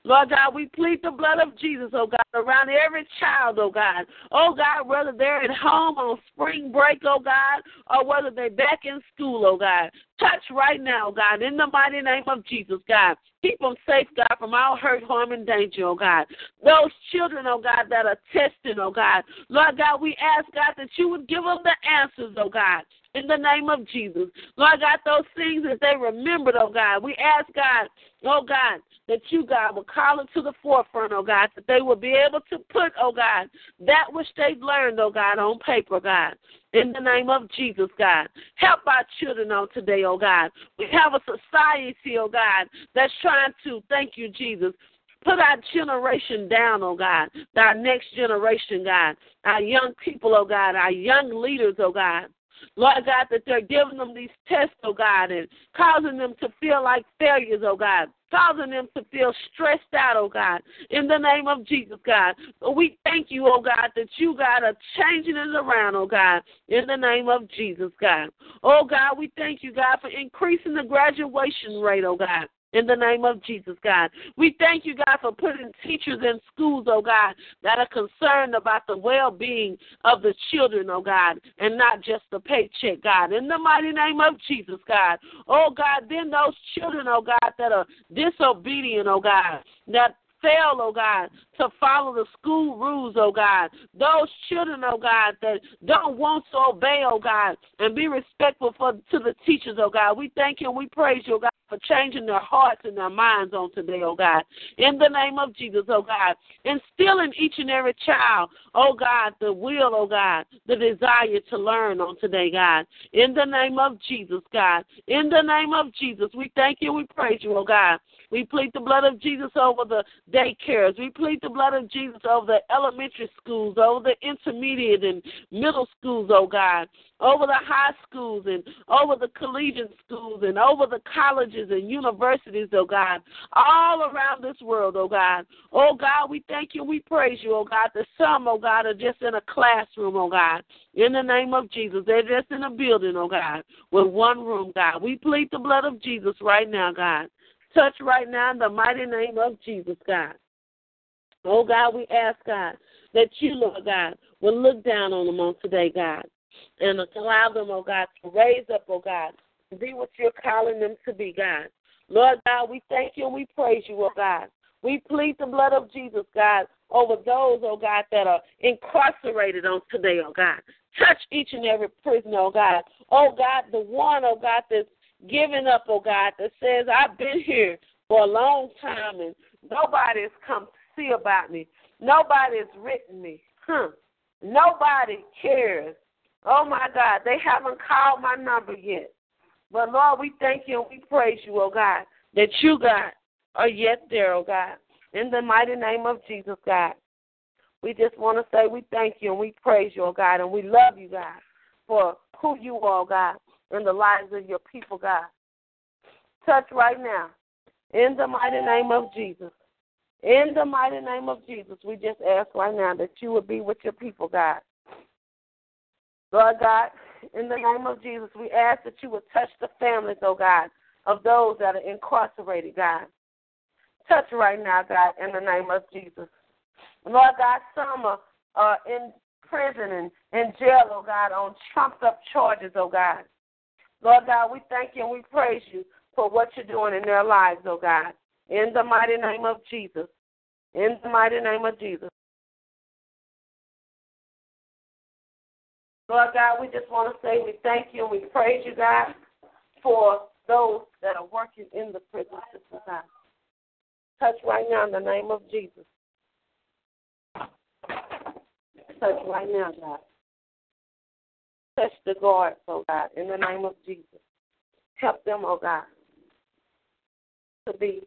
Lord God, we plead the blood of Jesus, oh God, around every child, oh God. Oh God, whether they're at home on spring break, oh God, or whether they're back in school, oh God. Touch right now, God, in the mighty name of Jesus, God. Keep them safe, God, from all hurt, harm, and danger, oh God. Those children, oh God, that are testing, oh God. Lord God, we ask, God, that you would give them the answers, oh God in the name of Jesus. Lord God, those things that they remembered, oh God, we ask God, oh God, that you, God, will call it to the forefront, oh God, that they will be able to put, oh God, that which they've learned, oh God, on paper, God. In the name of Jesus, God. Help our children on today, oh God. We have a society, oh God, that's trying to, thank you, Jesus, Put our generation down, oh God, our next generation, God, our young people, oh God, our young leaders, oh God. Lord God, that they're giving them these tests, oh God, and causing them to feel like failures, oh God, causing them to feel stressed out, oh God, in the name of Jesus, God. We thank you, oh God, that you, God, are changing it around, oh God, in the name of Jesus, God. Oh God, we thank you, God, for increasing the graduation rate, oh God in the name of Jesus, God. We thank you, God, for putting teachers in schools, oh God, that are concerned about the well being of the children, oh God, and not just the paycheck, God. In the mighty name of Jesus, God. Oh God, then those children, oh God, that are disobedient, oh God, that fail, oh God, to follow the school rules, oh God. Those children, oh God, that don't want to obey, oh God, and be respectful for to the teachers, oh God. We thank you and we praise you, oh God, for changing their hearts and their minds on today, oh God. In the name of Jesus, oh God. Instilling each and every child, oh God, the will, oh God, the desire to learn on today, God. In the name of Jesus, God. In the name of Jesus, we thank you we praise you, oh God. We plead the blood of Jesus over the daycares. We plead the blood of Jesus over the elementary schools, over the intermediate and middle schools, oh God, over the high schools and over the collegiate schools and over the colleges and universities, oh God, all around this world, oh God. Oh God, we thank you, we praise you, oh God. The some, oh God, are just in a classroom, oh God. In the name of Jesus, they're just in a building, oh God, with one room, God. We plead the blood of Jesus right now, God. Touch right now in the mighty name of Jesus, God. Oh, God, we ask, God, that you, Lord God, will look down on them on today, God, and allow them, oh God, to raise up, oh God, to be what you're calling them to be, God. Lord God, we thank you and we praise you, oh God. We plead the blood of Jesus, God, over those, oh God, that are incarcerated on today, oh God. Touch each and every prisoner, oh God. Oh God, the one, oh God, that's giving up, oh God, that says, I've been here for a long time and nobody has come to see about me. Nobody has written me. Huh. Nobody cares. Oh my God, they haven't called my number yet. But Lord, we thank you and we praise you, oh God, that you, God, are yet there, oh God. In the mighty name of Jesus, God. We just want to say we thank you and we praise you, oh God, and we love you, God, for who you are, God, in the lives of your people, God. Touch right now. In the mighty name of Jesus. In the mighty name of Jesus, we just ask right now that you would be with your people, God. Lord God, in the name of Jesus, we ask that you would touch the families, oh God, of those that are incarcerated, God. Touch right now, God, in the name of Jesus. Lord God, some are uh, in prison and in jail, oh God, on trumped up charges, oh God. Lord God, we thank you and we praise you for what you're doing in their lives, oh God. In the mighty name of Jesus. In the mighty name of Jesus. Lord God, we just want to say we thank you and we praise you, God, for those that are working in the prison system, God. Touch right now in the name of Jesus. Touch right now, God. Touch the guards, oh God, in the name of Jesus. Help them, oh God, to be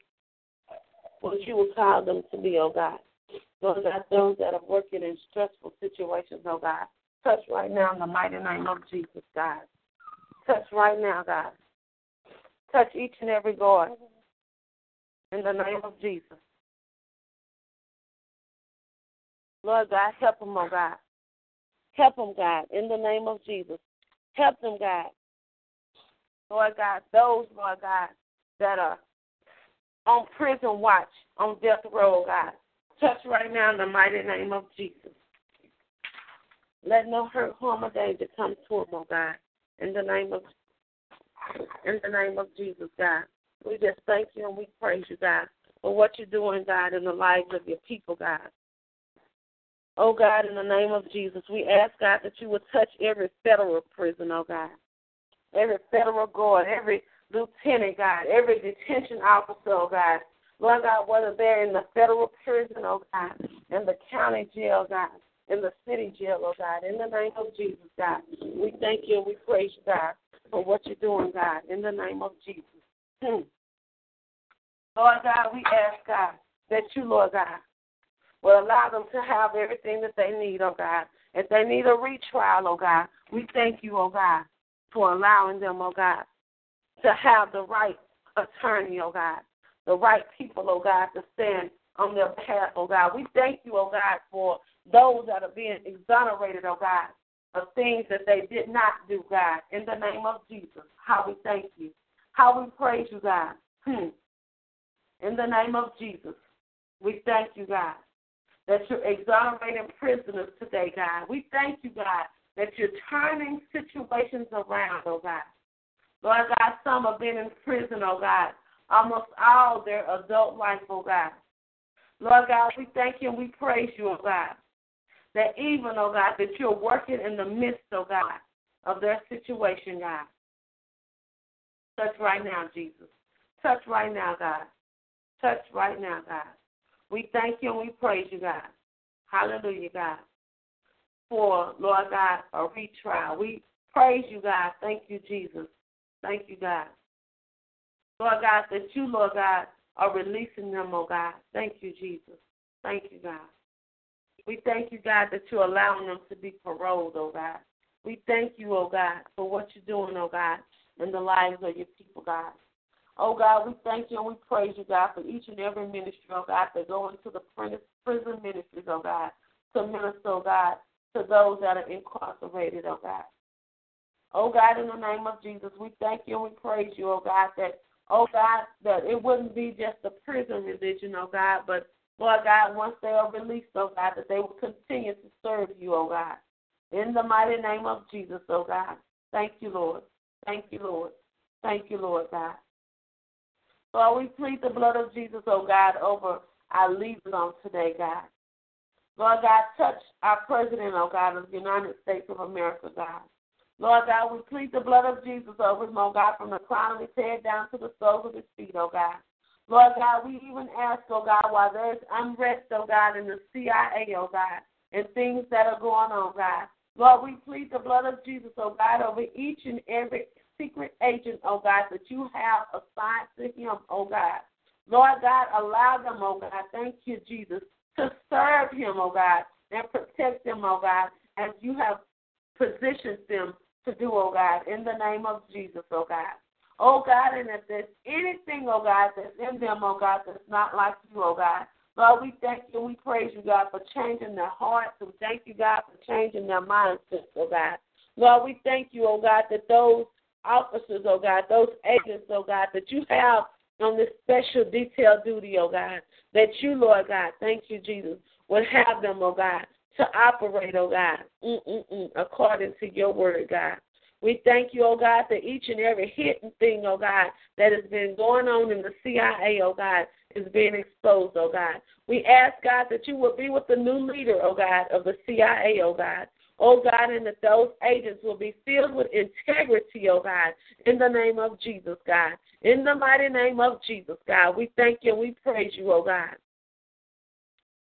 what you will call them to be, oh God. Lord God, those that are working in stressful situations, oh God. Touch right now in the mighty name of Jesus, God. Touch right now, God. Touch each and every guard in the name of Jesus. Lord God, help them, oh God. Help them, God, in the name of Jesus. Help them, God. Lord God, those, Lord God, that are on prison watch, on death row, God. Touch right now in the mighty name of Jesus. Let no hurt, harm, or danger come to them, oh God. In the name of in the name of Jesus, God. We just thank you and we praise you, God, for what you're doing, God, in the lives of your people, God. Oh God, in the name of Jesus, we ask God that you would touch every federal prison, oh God. Every federal guard, every lieutenant, God, every detention officer, oh God. Lord God, whether they're in the federal prison, oh God, in the county jail, God, in the city jail, oh God, in the name of Jesus, God. We thank you and we praise you, God, for what you're doing, God, in the name of Jesus. Hmm. Lord God, we ask, God, that you, Lord God, will allow them to have everything that they need, oh God. If they need a retrial, oh God, we thank you, oh God, for allowing them, oh God, to have the right attorney, oh God, the right people, oh God, to stand on their behalf, oh God. We thank you, oh God, for those that are being exonerated, oh God, of things that they did not do, God. In the name of Jesus, how we thank you. How we praise you, God. Hmm. In the name of Jesus, we thank you, God, that you're exonerating prisoners today, God. We thank you, God, that you're turning situations around, oh God. Lord God, some have been in prison, oh God, almost all their adult life, oh God. Lord God, we thank you and we praise you, oh God, that even, oh God, that you're working in the midst, oh God, of their situation, God. Touch right now, Jesus. Touch right now, God. Touch right now, God. We thank you and we praise you, God. Hallelujah, God. For, Lord God, a retrial. We praise you, God. Thank you, Jesus. Thank you, God. Lord God, that you, Lord God, are releasing them, oh God. Thank you, Jesus. Thank you, God. We thank you, God, that you're allowing them to be paroled, oh God. We thank you, oh God, for what you're doing, oh God, in the lives of your people, God. Oh God, we thank you and we praise you, God, for each and every ministry, oh God, that go into the prison ministries, oh God, to minister, oh God, to those that are incarcerated, oh God. Oh God, in the name of Jesus, we thank you and we praise you, oh God, that oh God, that it wouldn't be just a prison religion, oh God, but Lord God, once they are released, oh God, that they will continue to serve you, oh God. In the mighty name of Jesus, oh God. Thank you, Lord. Thank you, Lord. Thank you, Lord God. Lord, we plead the blood of Jesus, oh God, over our leaders on today, God. Lord God, touch our president, oh God, of the United States of America, God. Lord God, we plead the blood of Jesus over him, oh God, from the crown of his head down to the soles of his feet, oh God. Lord God, we even ask, oh God, while there's unrest, oh God, in the CIA, oh God, and things that are going on, God. Lord, we plead the blood of Jesus, oh God, over each and every secret agent, oh God, that you have assigned to him, oh God. Lord God, allow them, oh God, thank you, Jesus, to serve him, oh God, and protect them, oh God, as you have positioned them to do, oh God, in the name of Jesus, oh God. Oh God, and if there's anything, oh God, that's in them, oh God, that's not like you, oh God, Lord, we thank you. We praise you, God, for changing their hearts. We thank you, God, for changing their mindsets, oh God. Lord, we thank you, oh God, that those officers, oh God, those agents, oh God, that you have on this special detail duty, oh God, that you, Lord God, thank you, Jesus, would have them, oh God, to operate, oh God, according to your word, God. We thank you, oh God, that each and every hidden thing, oh God, that has been going on in the CIA, oh God, is being exposed, oh God. We ask, God, that you will be with the new leader, oh God, of the CIA, oh God. Oh God, and that those agents will be filled with integrity, oh God, in the name of Jesus, God. In the mighty name of Jesus, God, we thank you and we praise you, oh God.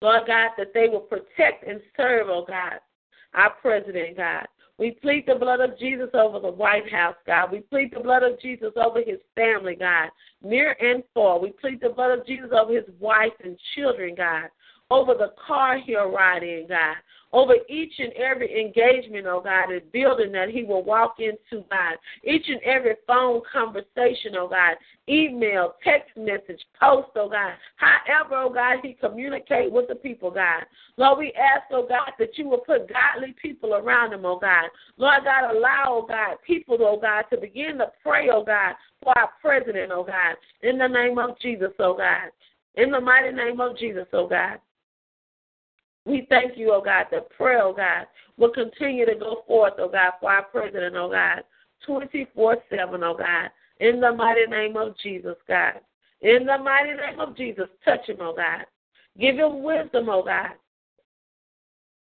Lord God, that they will protect and serve, oh God, our president, God. We plead the blood of Jesus over the White House, God. We plead the blood of Jesus over his family, God, near and far. We plead the blood of Jesus over his wife and children, God, over the car he'll ride in, God, over each and every engagement, oh God, and building that he will walk into, God. Each and every phone conversation, oh God, email, text message, post, oh God. However, oh God, he communicate with the people, God. Lord, we ask, oh God, that you will put godly people around him, oh God. Lord God, allow, oh God, people, oh God, to begin to pray, oh God, for our president, oh God. In the name of Jesus, oh God. In the mighty name of Jesus, oh God. We thank you, oh God, that prayer, oh God, will continue to go forth, oh God, for our president, oh God, 24 7, oh God, in the mighty name of Jesus, God. In the mighty name of Jesus, touch him, oh God. Give him wisdom, oh God.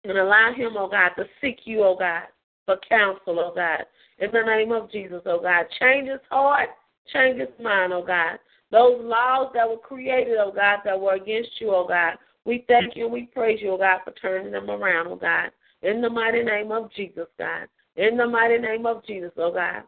And allow him, oh God, to seek you, oh God, for counsel, oh God. In the name of Jesus, oh God. Change his heart, change his mind, oh God. Those laws that were created, oh God, that were against you, oh God, we thank you and we praise you, oh God, for turning them around, oh God. In the mighty name of Jesus, God. In the mighty name of Jesus, oh God.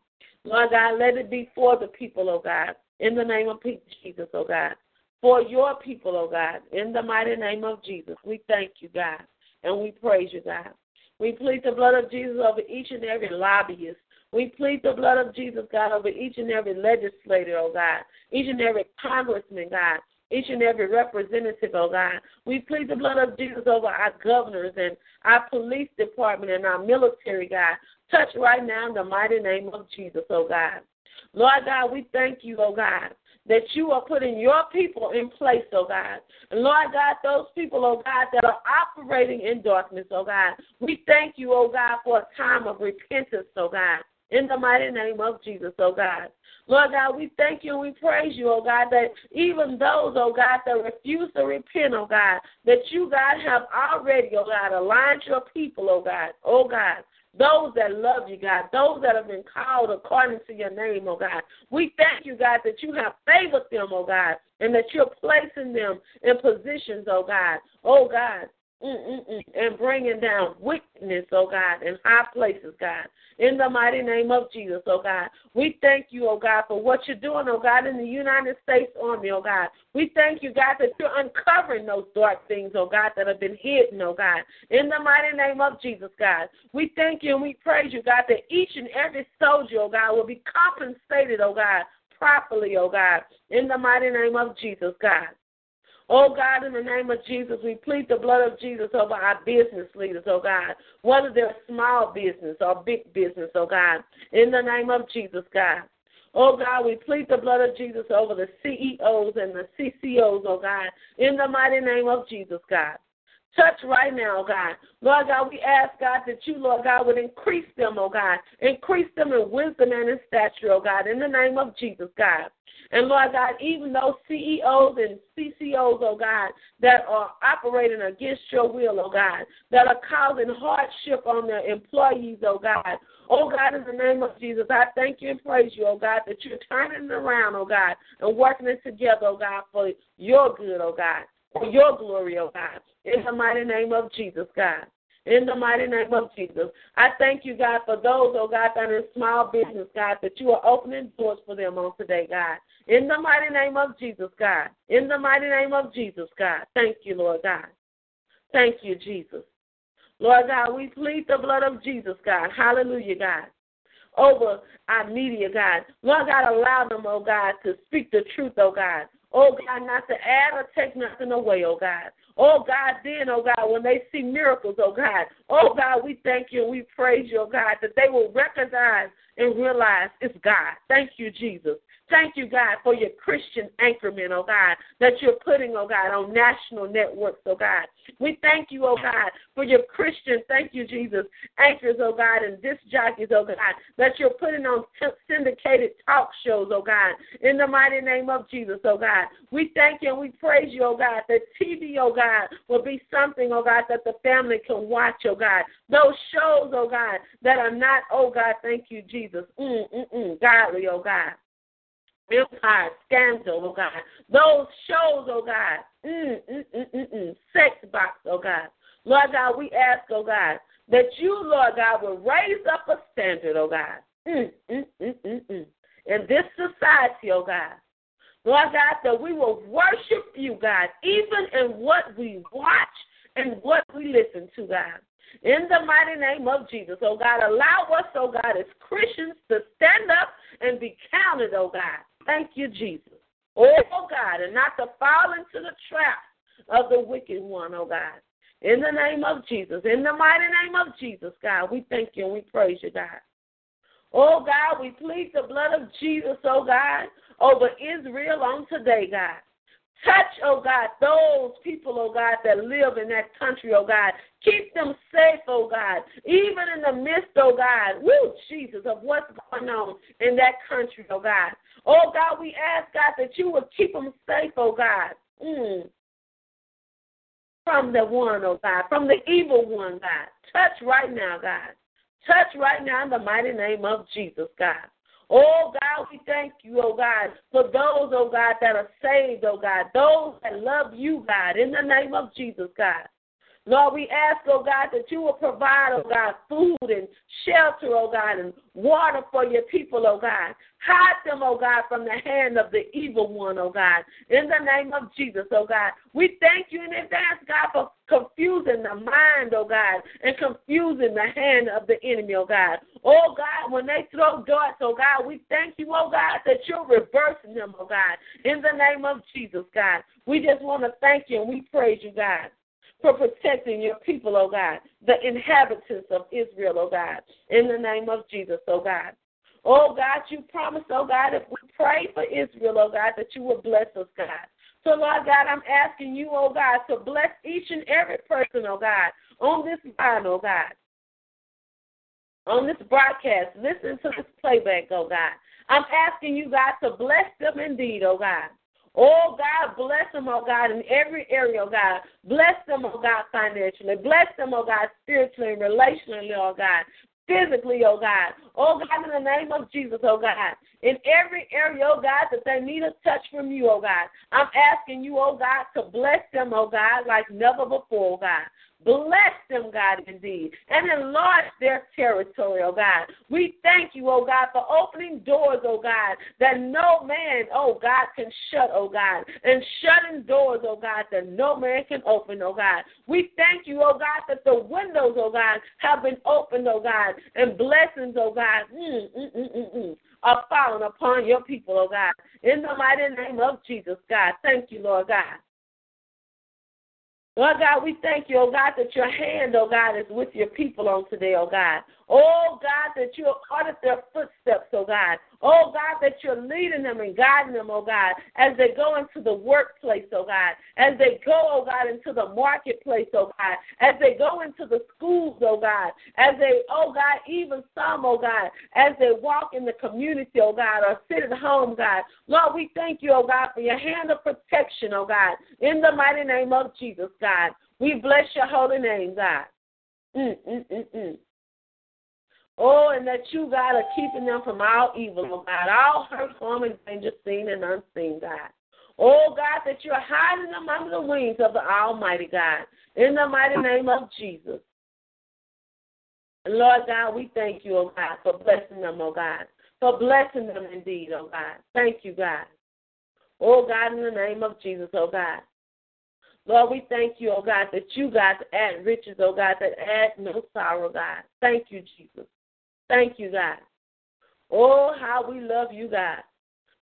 Lord God, let it be for the people, oh God. In the name of Jesus, oh God. For your people, oh God. In the mighty name of Jesus. We thank you, God. And we praise you, God. We plead the blood of Jesus over each and every lobbyist. We plead the blood of Jesus, God, over each and every legislator, oh God, each and every congressman, God, each and every representative, oh God. We plead the blood of Jesus over our governors and our police department and our military, God. Touch right now in the mighty name of Jesus, oh God. Lord God, we thank you, oh God, that you are putting your people in place, oh God. And Lord God, those people, oh God, that are operating in darkness, oh God, we thank you, oh God, for a time of repentance, oh God. In the mighty name of Jesus, oh God. Lord God, we thank you and we praise you, oh God, that even those, oh God, that refuse to repent, oh God, that you, God, have already, oh God, aligned your people, oh God, oh God. Those that love you, God, those that have been called according to your name, oh God. We thank you, God, that you have favored them, oh God, and that you're placing them in positions, oh God, oh God, Mm-mm-mm. and bringing down wickedness, oh God, in high places, God. In the mighty name of Jesus, oh God. We thank you, oh God, for what you're doing, oh God, in the United States Army, oh God. We thank you, God, that you're uncovering those dark things, oh God, that have been hidden, oh God. In the mighty name of Jesus, God. We thank you and we praise you, God, that each and every soldier, oh God, will be compensated, oh God, properly, oh God. In the mighty name of Jesus, God. Oh God, in the name of Jesus, we plead the blood of Jesus over our business leaders, oh God, whether they're small business or big business, oh God, in the name of Jesus, God. Oh God, we plead the blood of Jesus over the CEOs and the CCOs, oh God, in the mighty name of Jesus, God. Touch right now, God. Lord God, we ask, God, that you, Lord God, would increase them, oh God. Increase them in wisdom and in stature, oh God, in the name of Jesus, God. And Lord God, even those CEOs and CCOs, oh God, that are operating against your will, oh God, that are causing hardship on their employees, oh God. Oh God, in the name of Jesus, I thank you and praise you, oh God, that you're turning it around, oh God, and working it together, oh God, for your good, oh God, for your glory, oh God. In the mighty name of Jesus, God. In the mighty name of Jesus. I thank you, God, for those, oh God, that are in small business, God, that you are opening doors for them on today, God. In the mighty name of Jesus, God. In the mighty name of Jesus, God. Thank you, Lord God. Thank you, Jesus. Lord God, we plead the blood of Jesus, God. Hallelujah, God. Over our media, God. Lord God, allow them, oh God, to speak the truth, oh God. Oh God, not to add or take nothing away, oh God. Oh God, then, oh God, when they see miracles, oh God. Oh God, we thank you and we praise you, oh God, that they will recognize and realize it's God. Thank you, Jesus. Thank you, God, for your Christian anchorment, oh God, that you're putting, oh God, on national networks, oh God. We thank you, oh God, for your Christian, thank you, Jesus, anchors, oh God, and disc jockeys, oh God, that you're putting on syndicated talk shows, oh God, in the mighty name of Jesus, oh God. We thank you and we praise you, oh God, that TV, oh God, will be something, oh God, that the family can watch, oh God. Those shows, oh God, that are not, oh God, thank you, Jesus, mm, mm, mm, godly, oh God. Empire, Scandal, oh God. Those shows, oh God. Mm, mm, mm, mm, mm. Sex box, oh God. Lord God, we ask, oh God, that you, Lord God, will raise up a standard, oh God. Mm, mm, mm, mm, mm. In this society, oh God. Lord God, that we will worship you, God, even in what we watch and what we listen to, God. In the mighty name of Jesus, oh God, allow us, oh God, as Christians to stand up and be counted, oh God. Thank you, Jesus. Oh, God, and not to fall into the trap of the wicked one, oh, God. In the name of Jesus, in the mighty name of Jesus, God, we thank you and we praise you, God. Oh, God, we plead the blood of Jesus, oh, God, over Israel on today, God. Touch, oh God, those people, oh God, that live in that country, oh God. Keep them safe, oh God. Even in the midst, oh God, woo, Jesus, of what's going on in that country, oh God. Oh God, we ask, God, that you would keep them safe, oh God. Mm. From the one, oh God, from the evil one, God. Touch right now, God. Touch right now in the mighty name of Jesus, God. Oh God, we thank you, oh God, for those, oh God, that are saved, oh God, those that love you, God, in the name of Jesus, God. Lord, we ask, oh God, that you will provide, oh God, food and shelter, oh God, and water for your people, oh God. Hide them, oh God, from the hand of the evil one, oh God. In the name of Jesus, oh God. We thank you in advance, God, for confusing the mind, oh God, and confusing the hand of the enemy, oh God. Oh God, when they throw darts, oh God, we thank you, oh God, that you're reversing them, oh God. In the name of Jesus, God. We just want to thank you and we praise you, God for protecting your people, oh God, the inhabitants of Israel, oh God, in the name of Jesus, oh God. Oh God, you promised, oh God, if we pray for Israel, oh God, that you will bless us, God. So, Lord God, I'm asking you, oh God, to bless each and every person, oh God, on this line, oh God, on this broadcast. Listen to this playback, oh God. I'm asking you, God, to bless them indeed, oh God. Oh, God, bless them, oh, God, in every area, oh, God. Bless them, oh, God, financially. Bless them, oh, God, spiritually and relationally, oh, God. Physically, oh, God. Oh, God, in the name of Jesus, oh, God. In every area, oh, God, that they need a touch from you, oh, God. I'm asking you, oh, God, to bless them, oh, God, like never before, oh, God. Bless them, God, indeed, and enlarge their territory, oh God. We thank you, oh God, for opening doors, oh God, that no man, oh God, can shut, oh God, and shutting doors, oh God, that no man can open, oh God. We thank you, oh God, that the windows, oh God, have been opened, oh God, and blessings, oh God, mm, mm, mm, mm, mm, are falling upon your people, oh God. In the mighty name of Jesus, God. Thank you, Lord God. Lord God, we thank you, oh God, that your hand, oh God, is with your people on today, oh God. Oh God, that you have ordered their footsteps, oh God. Oh God, that you're leading them and guiding them, oh God, as they go into the workplace, oh God, as they go, oh God, into the marketplace, oh God, as they go into the schools, oh God, as they, oh God, even some, oh God, as they walk in the community, oh God, or sit at home, God. Lord, we thank you, oh God, for your hand of protection, oh God, in the mighty name of Jesus, God. We bless your holy name, God. Mm, mm, mm, mm. Oh, and that you, God, are keeping them from all evil, oh God, all hurt, harm, and danger, seen and unseen, God. Oh, God, that you're hiding them under the wings of the Almighty God. In the mighty name of Jesus. And Lord God, we thank you, oh God, for blessing them, oh God. For blessing them indeed, oh God. Thank you, God. Oh God, in the name of Jesus, oh God. Lord, we thank you, oh God, that you, God, add riches, oh God, that add no sorrow, God. Thank you, Jesus. Thank you, God. Oh, how we love you, God.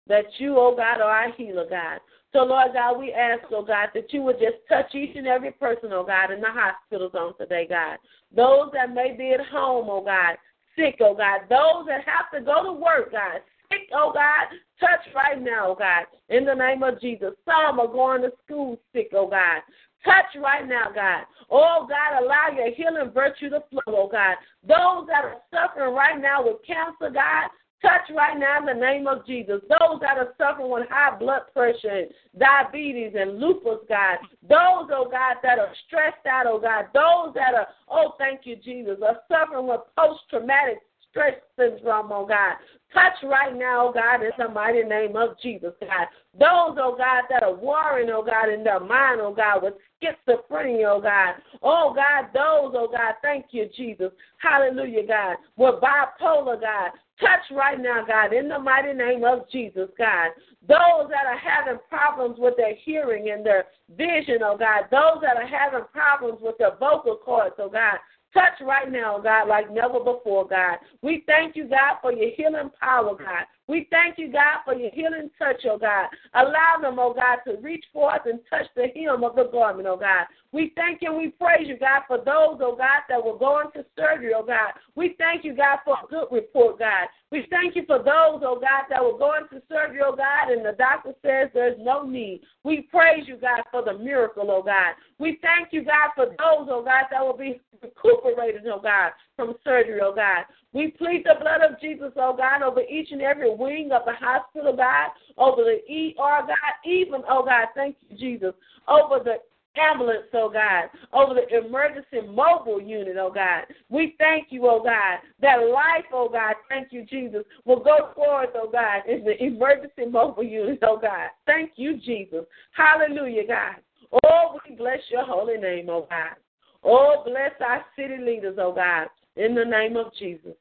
That you, oh God, are our healer, God. So, Lord God, we ask, oh God, that you would just touch each and every person, oh God, in the hospitals on today, God. Those that may be at home, oh God, sick, oh God. Those that have to go to work, God, sick, oh God, touch right now, oh God, in the name of Jesus. Some are going to school sick, oh God. Touch right now, God. Oh, God, allow your healing virtue to flow, oh, God. Those that are suffering right now with cancer, God, touch right now in the name of Jesus. Those that are suffering with high blood pressure and diabetes and lupus, God. Those, oh God, that are stressed out, oh God. Those that are, oh, thank you, Jesus, are suffering with post traumatic stress syndrome, oh God. Touch right now, oh God, in the mighty name of Jesus, God. Those, oh God, that are warring, oh God, in their mind, oh God, with schizophrenia, oh God. Oh God, those, oh God, thank you, Jesus. Hallelujah, God. With bipolar, God. Touch right now, God, in the mighty name of Jesus, God. Those that are having problems with their hearing and their vision, oh God. Those that are having problems with their vocal cords, oh God. Touch right now, God, like never before, God. We thank you, God, for your healing power, God. We thank you, God, for your healing touch, oh God. Allow them, oh God, to reach forth and touch the hem of the garment, oh God. We thank you and we praise you, God, for those, oh God, that will go into surgery, oh God. We thank you, God, for a good report, God. We thank you for those, oh God, that will go into surgery, oh God, and the doctor says there's no need. We praise you, God, for the miracle, oh God. We thank you, God, for those, oh God, that will be recuperated, oh God, from surgery, oh God. We plead the blood of Jesus, oh God, over each and every wing of the hospital, God, over the ER, God, even, oh God, thank you, Jesus, over the ambulance, oh God, over the emergency mobile unit, oh God. We thank you, oh God, that life, oh God, thank you, Jesus, will go forward, oh God, in the emergency mobile unit, oh God. Thank you, Jesus. Hallelujah, God. Oh, we bless your holy name, oh God. Oh, bless our city leaders, oh God, in the name of Jesus.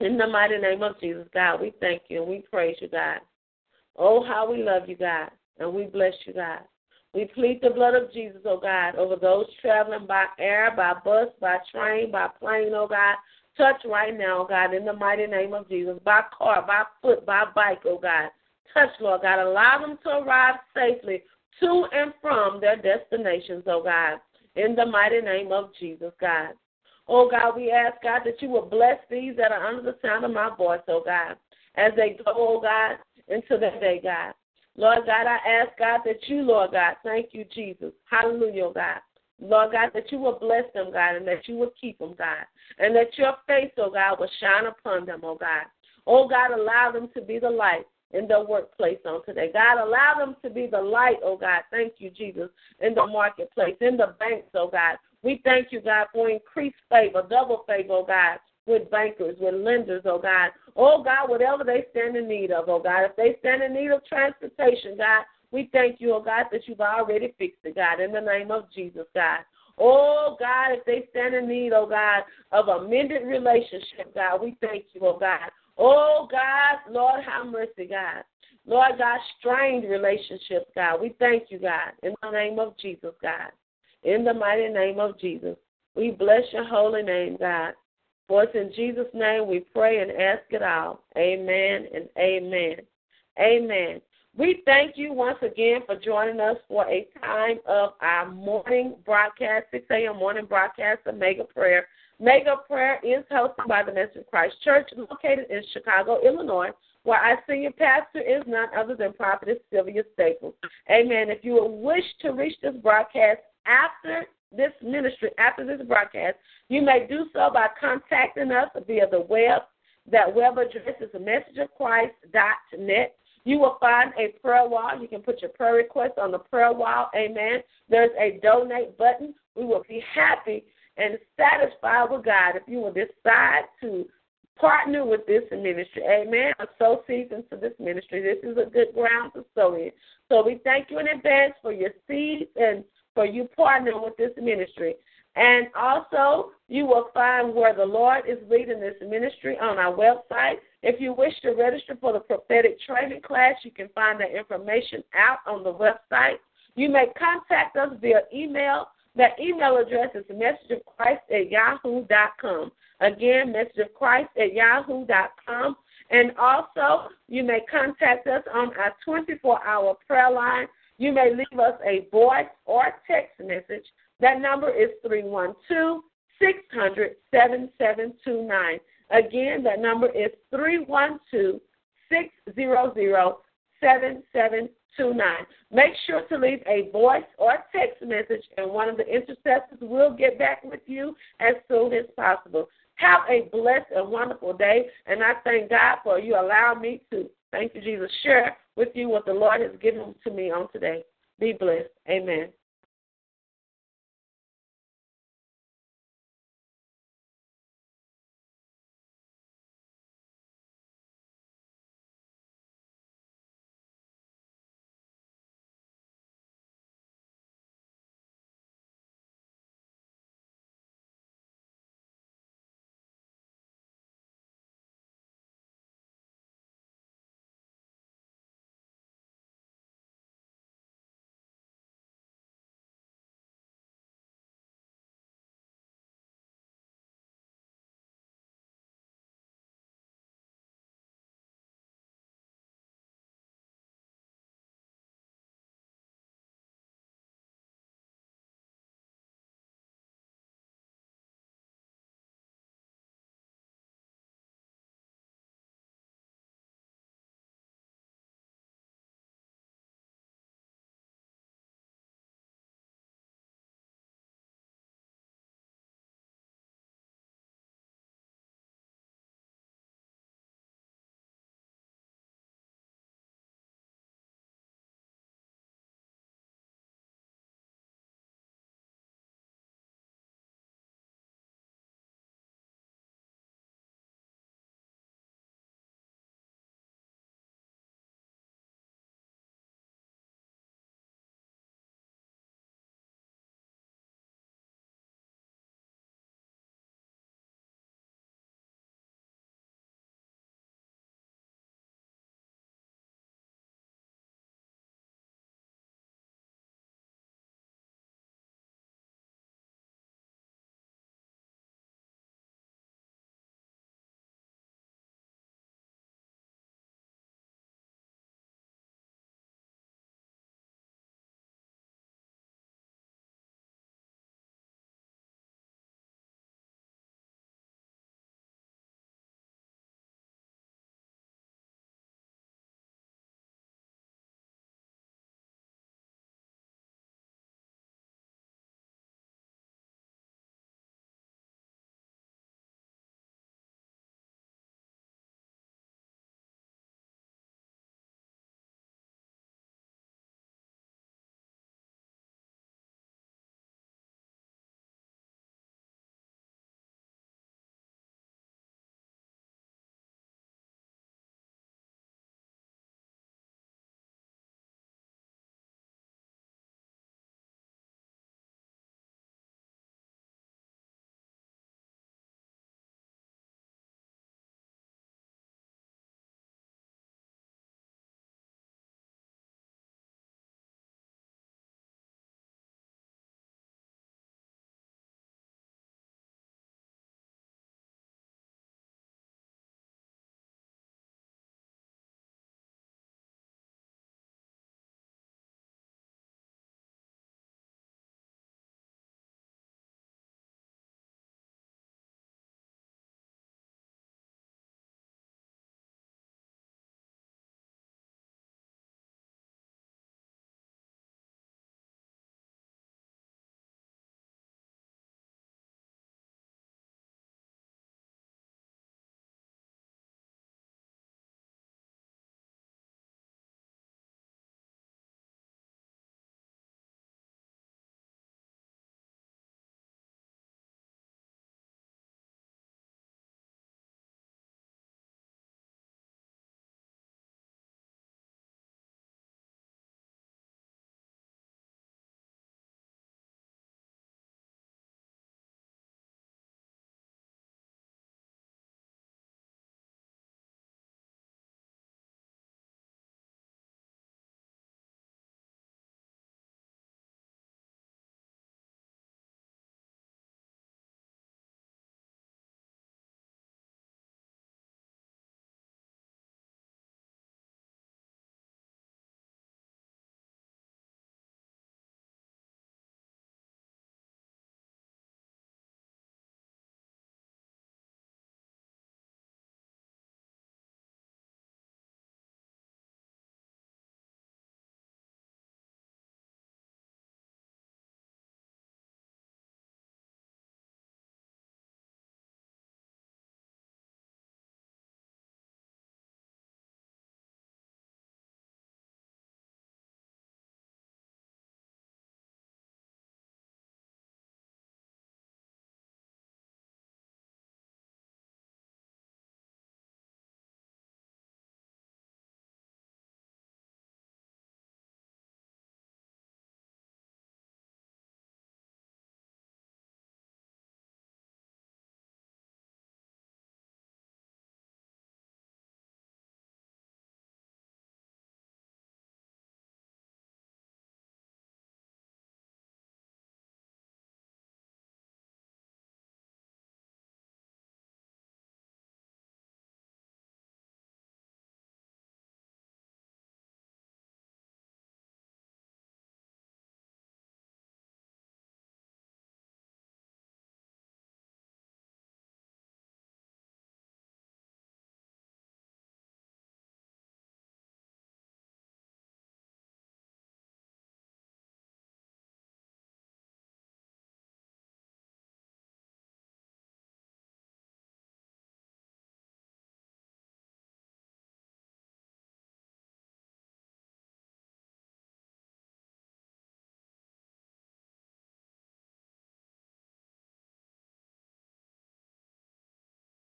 In the mighty name of Jesus, God, we thank you and we praise you, God. Oh, how we love you, God, and we bless you, God. We plead the blood of Jesus, oh God, over those traveling by air, by bus, by train, by plane, oh God. Touch right now, oh God, in the mighty name of Jesus, by car, by foot, by bike, oh God. Touch, Lord God. Allow them to arrive safely to and from their destinations, oh God, in the mighty name of Jesus, God. Oh God, we ask, God, that you will bless these that are under the sound of my voice, oh God, as they go, oh God, into their day, God. Lord God, I ask, God, that you, Lord God, thank you, Jesus. Hallelujah, oh God. Lord God, that you will bless them, God, and that you will keep them, God, and that your face, oh God, will shine upon them, oh God. Oh God, allow them to be the light in the workplace on today. God, allow them to be the light, oh God. Thank you, Jesus, in the marketplace, in the banks, oh God. We thank you, God, for increased favor, double favor, oh God, with bankers, with lenders, oh God. Oh God, whatever they stand in need of, oh God. If they stand in need of transportation, God, we thank you, oh God, that you've already fixed it, God, in the name of Jesus, God. Oh God, if they stand in need, oh God, of amended relationship, God, we thank you, oh God. Oh God, Lord, have mercy, God. Lord God, strained relationships, God. We thank you, God, in the name of Jesus, God. In the mighty name of Jesus. We bless your holy name, God. For it's in Jesus' name we pray and ask it all. Amen and amen. Amen. We thank you once again for joining us for a time of our morning broadcast, 6 a.m. morning broadcast of Mega Prayer. Mega Prayer is hosted by the Message of Christ Church located in Chicago, Illinois, where our senior pastor is none other than Prophetess Sylvia Staples. Amen. If you would wish to reach this broadcast after this ministry, after this broadcast, you may do so by contacting us via the web. That web address is messageofchrist.net. You will find a prayer wall. You can put your prayer request on the prayer wall. Amen. There's a donate button. We will be happy and satisfied with God if you will decide to partner with this ministry. Amen. Seeds into this ministry. This is a good ground to sow in. So we thank you in advance for your seeds and for you partnering with this ministry. And also, you will find where the Lord is leading this ministry on our website. If you wish to register for the prophetic training class, you can find that information out on the website. You may contact us via email. That email address is messageofchrist at yahoo.com. Again, messageofchrist at yahoo.com. And also, you may contact us on our 24 hour prayer line. You may leave us a voice or text message. That number is 312 600 7729. Again, that number is 312 600 7729. Make sure to leave a voice or text message, and one of the intercessors will get back with you as soon as possible. Have a blessed and wonderful day, and I thank God for you allowing me to, thank you, Jesus, share with you what the Lord has given to me on today. Be blessed. Amen.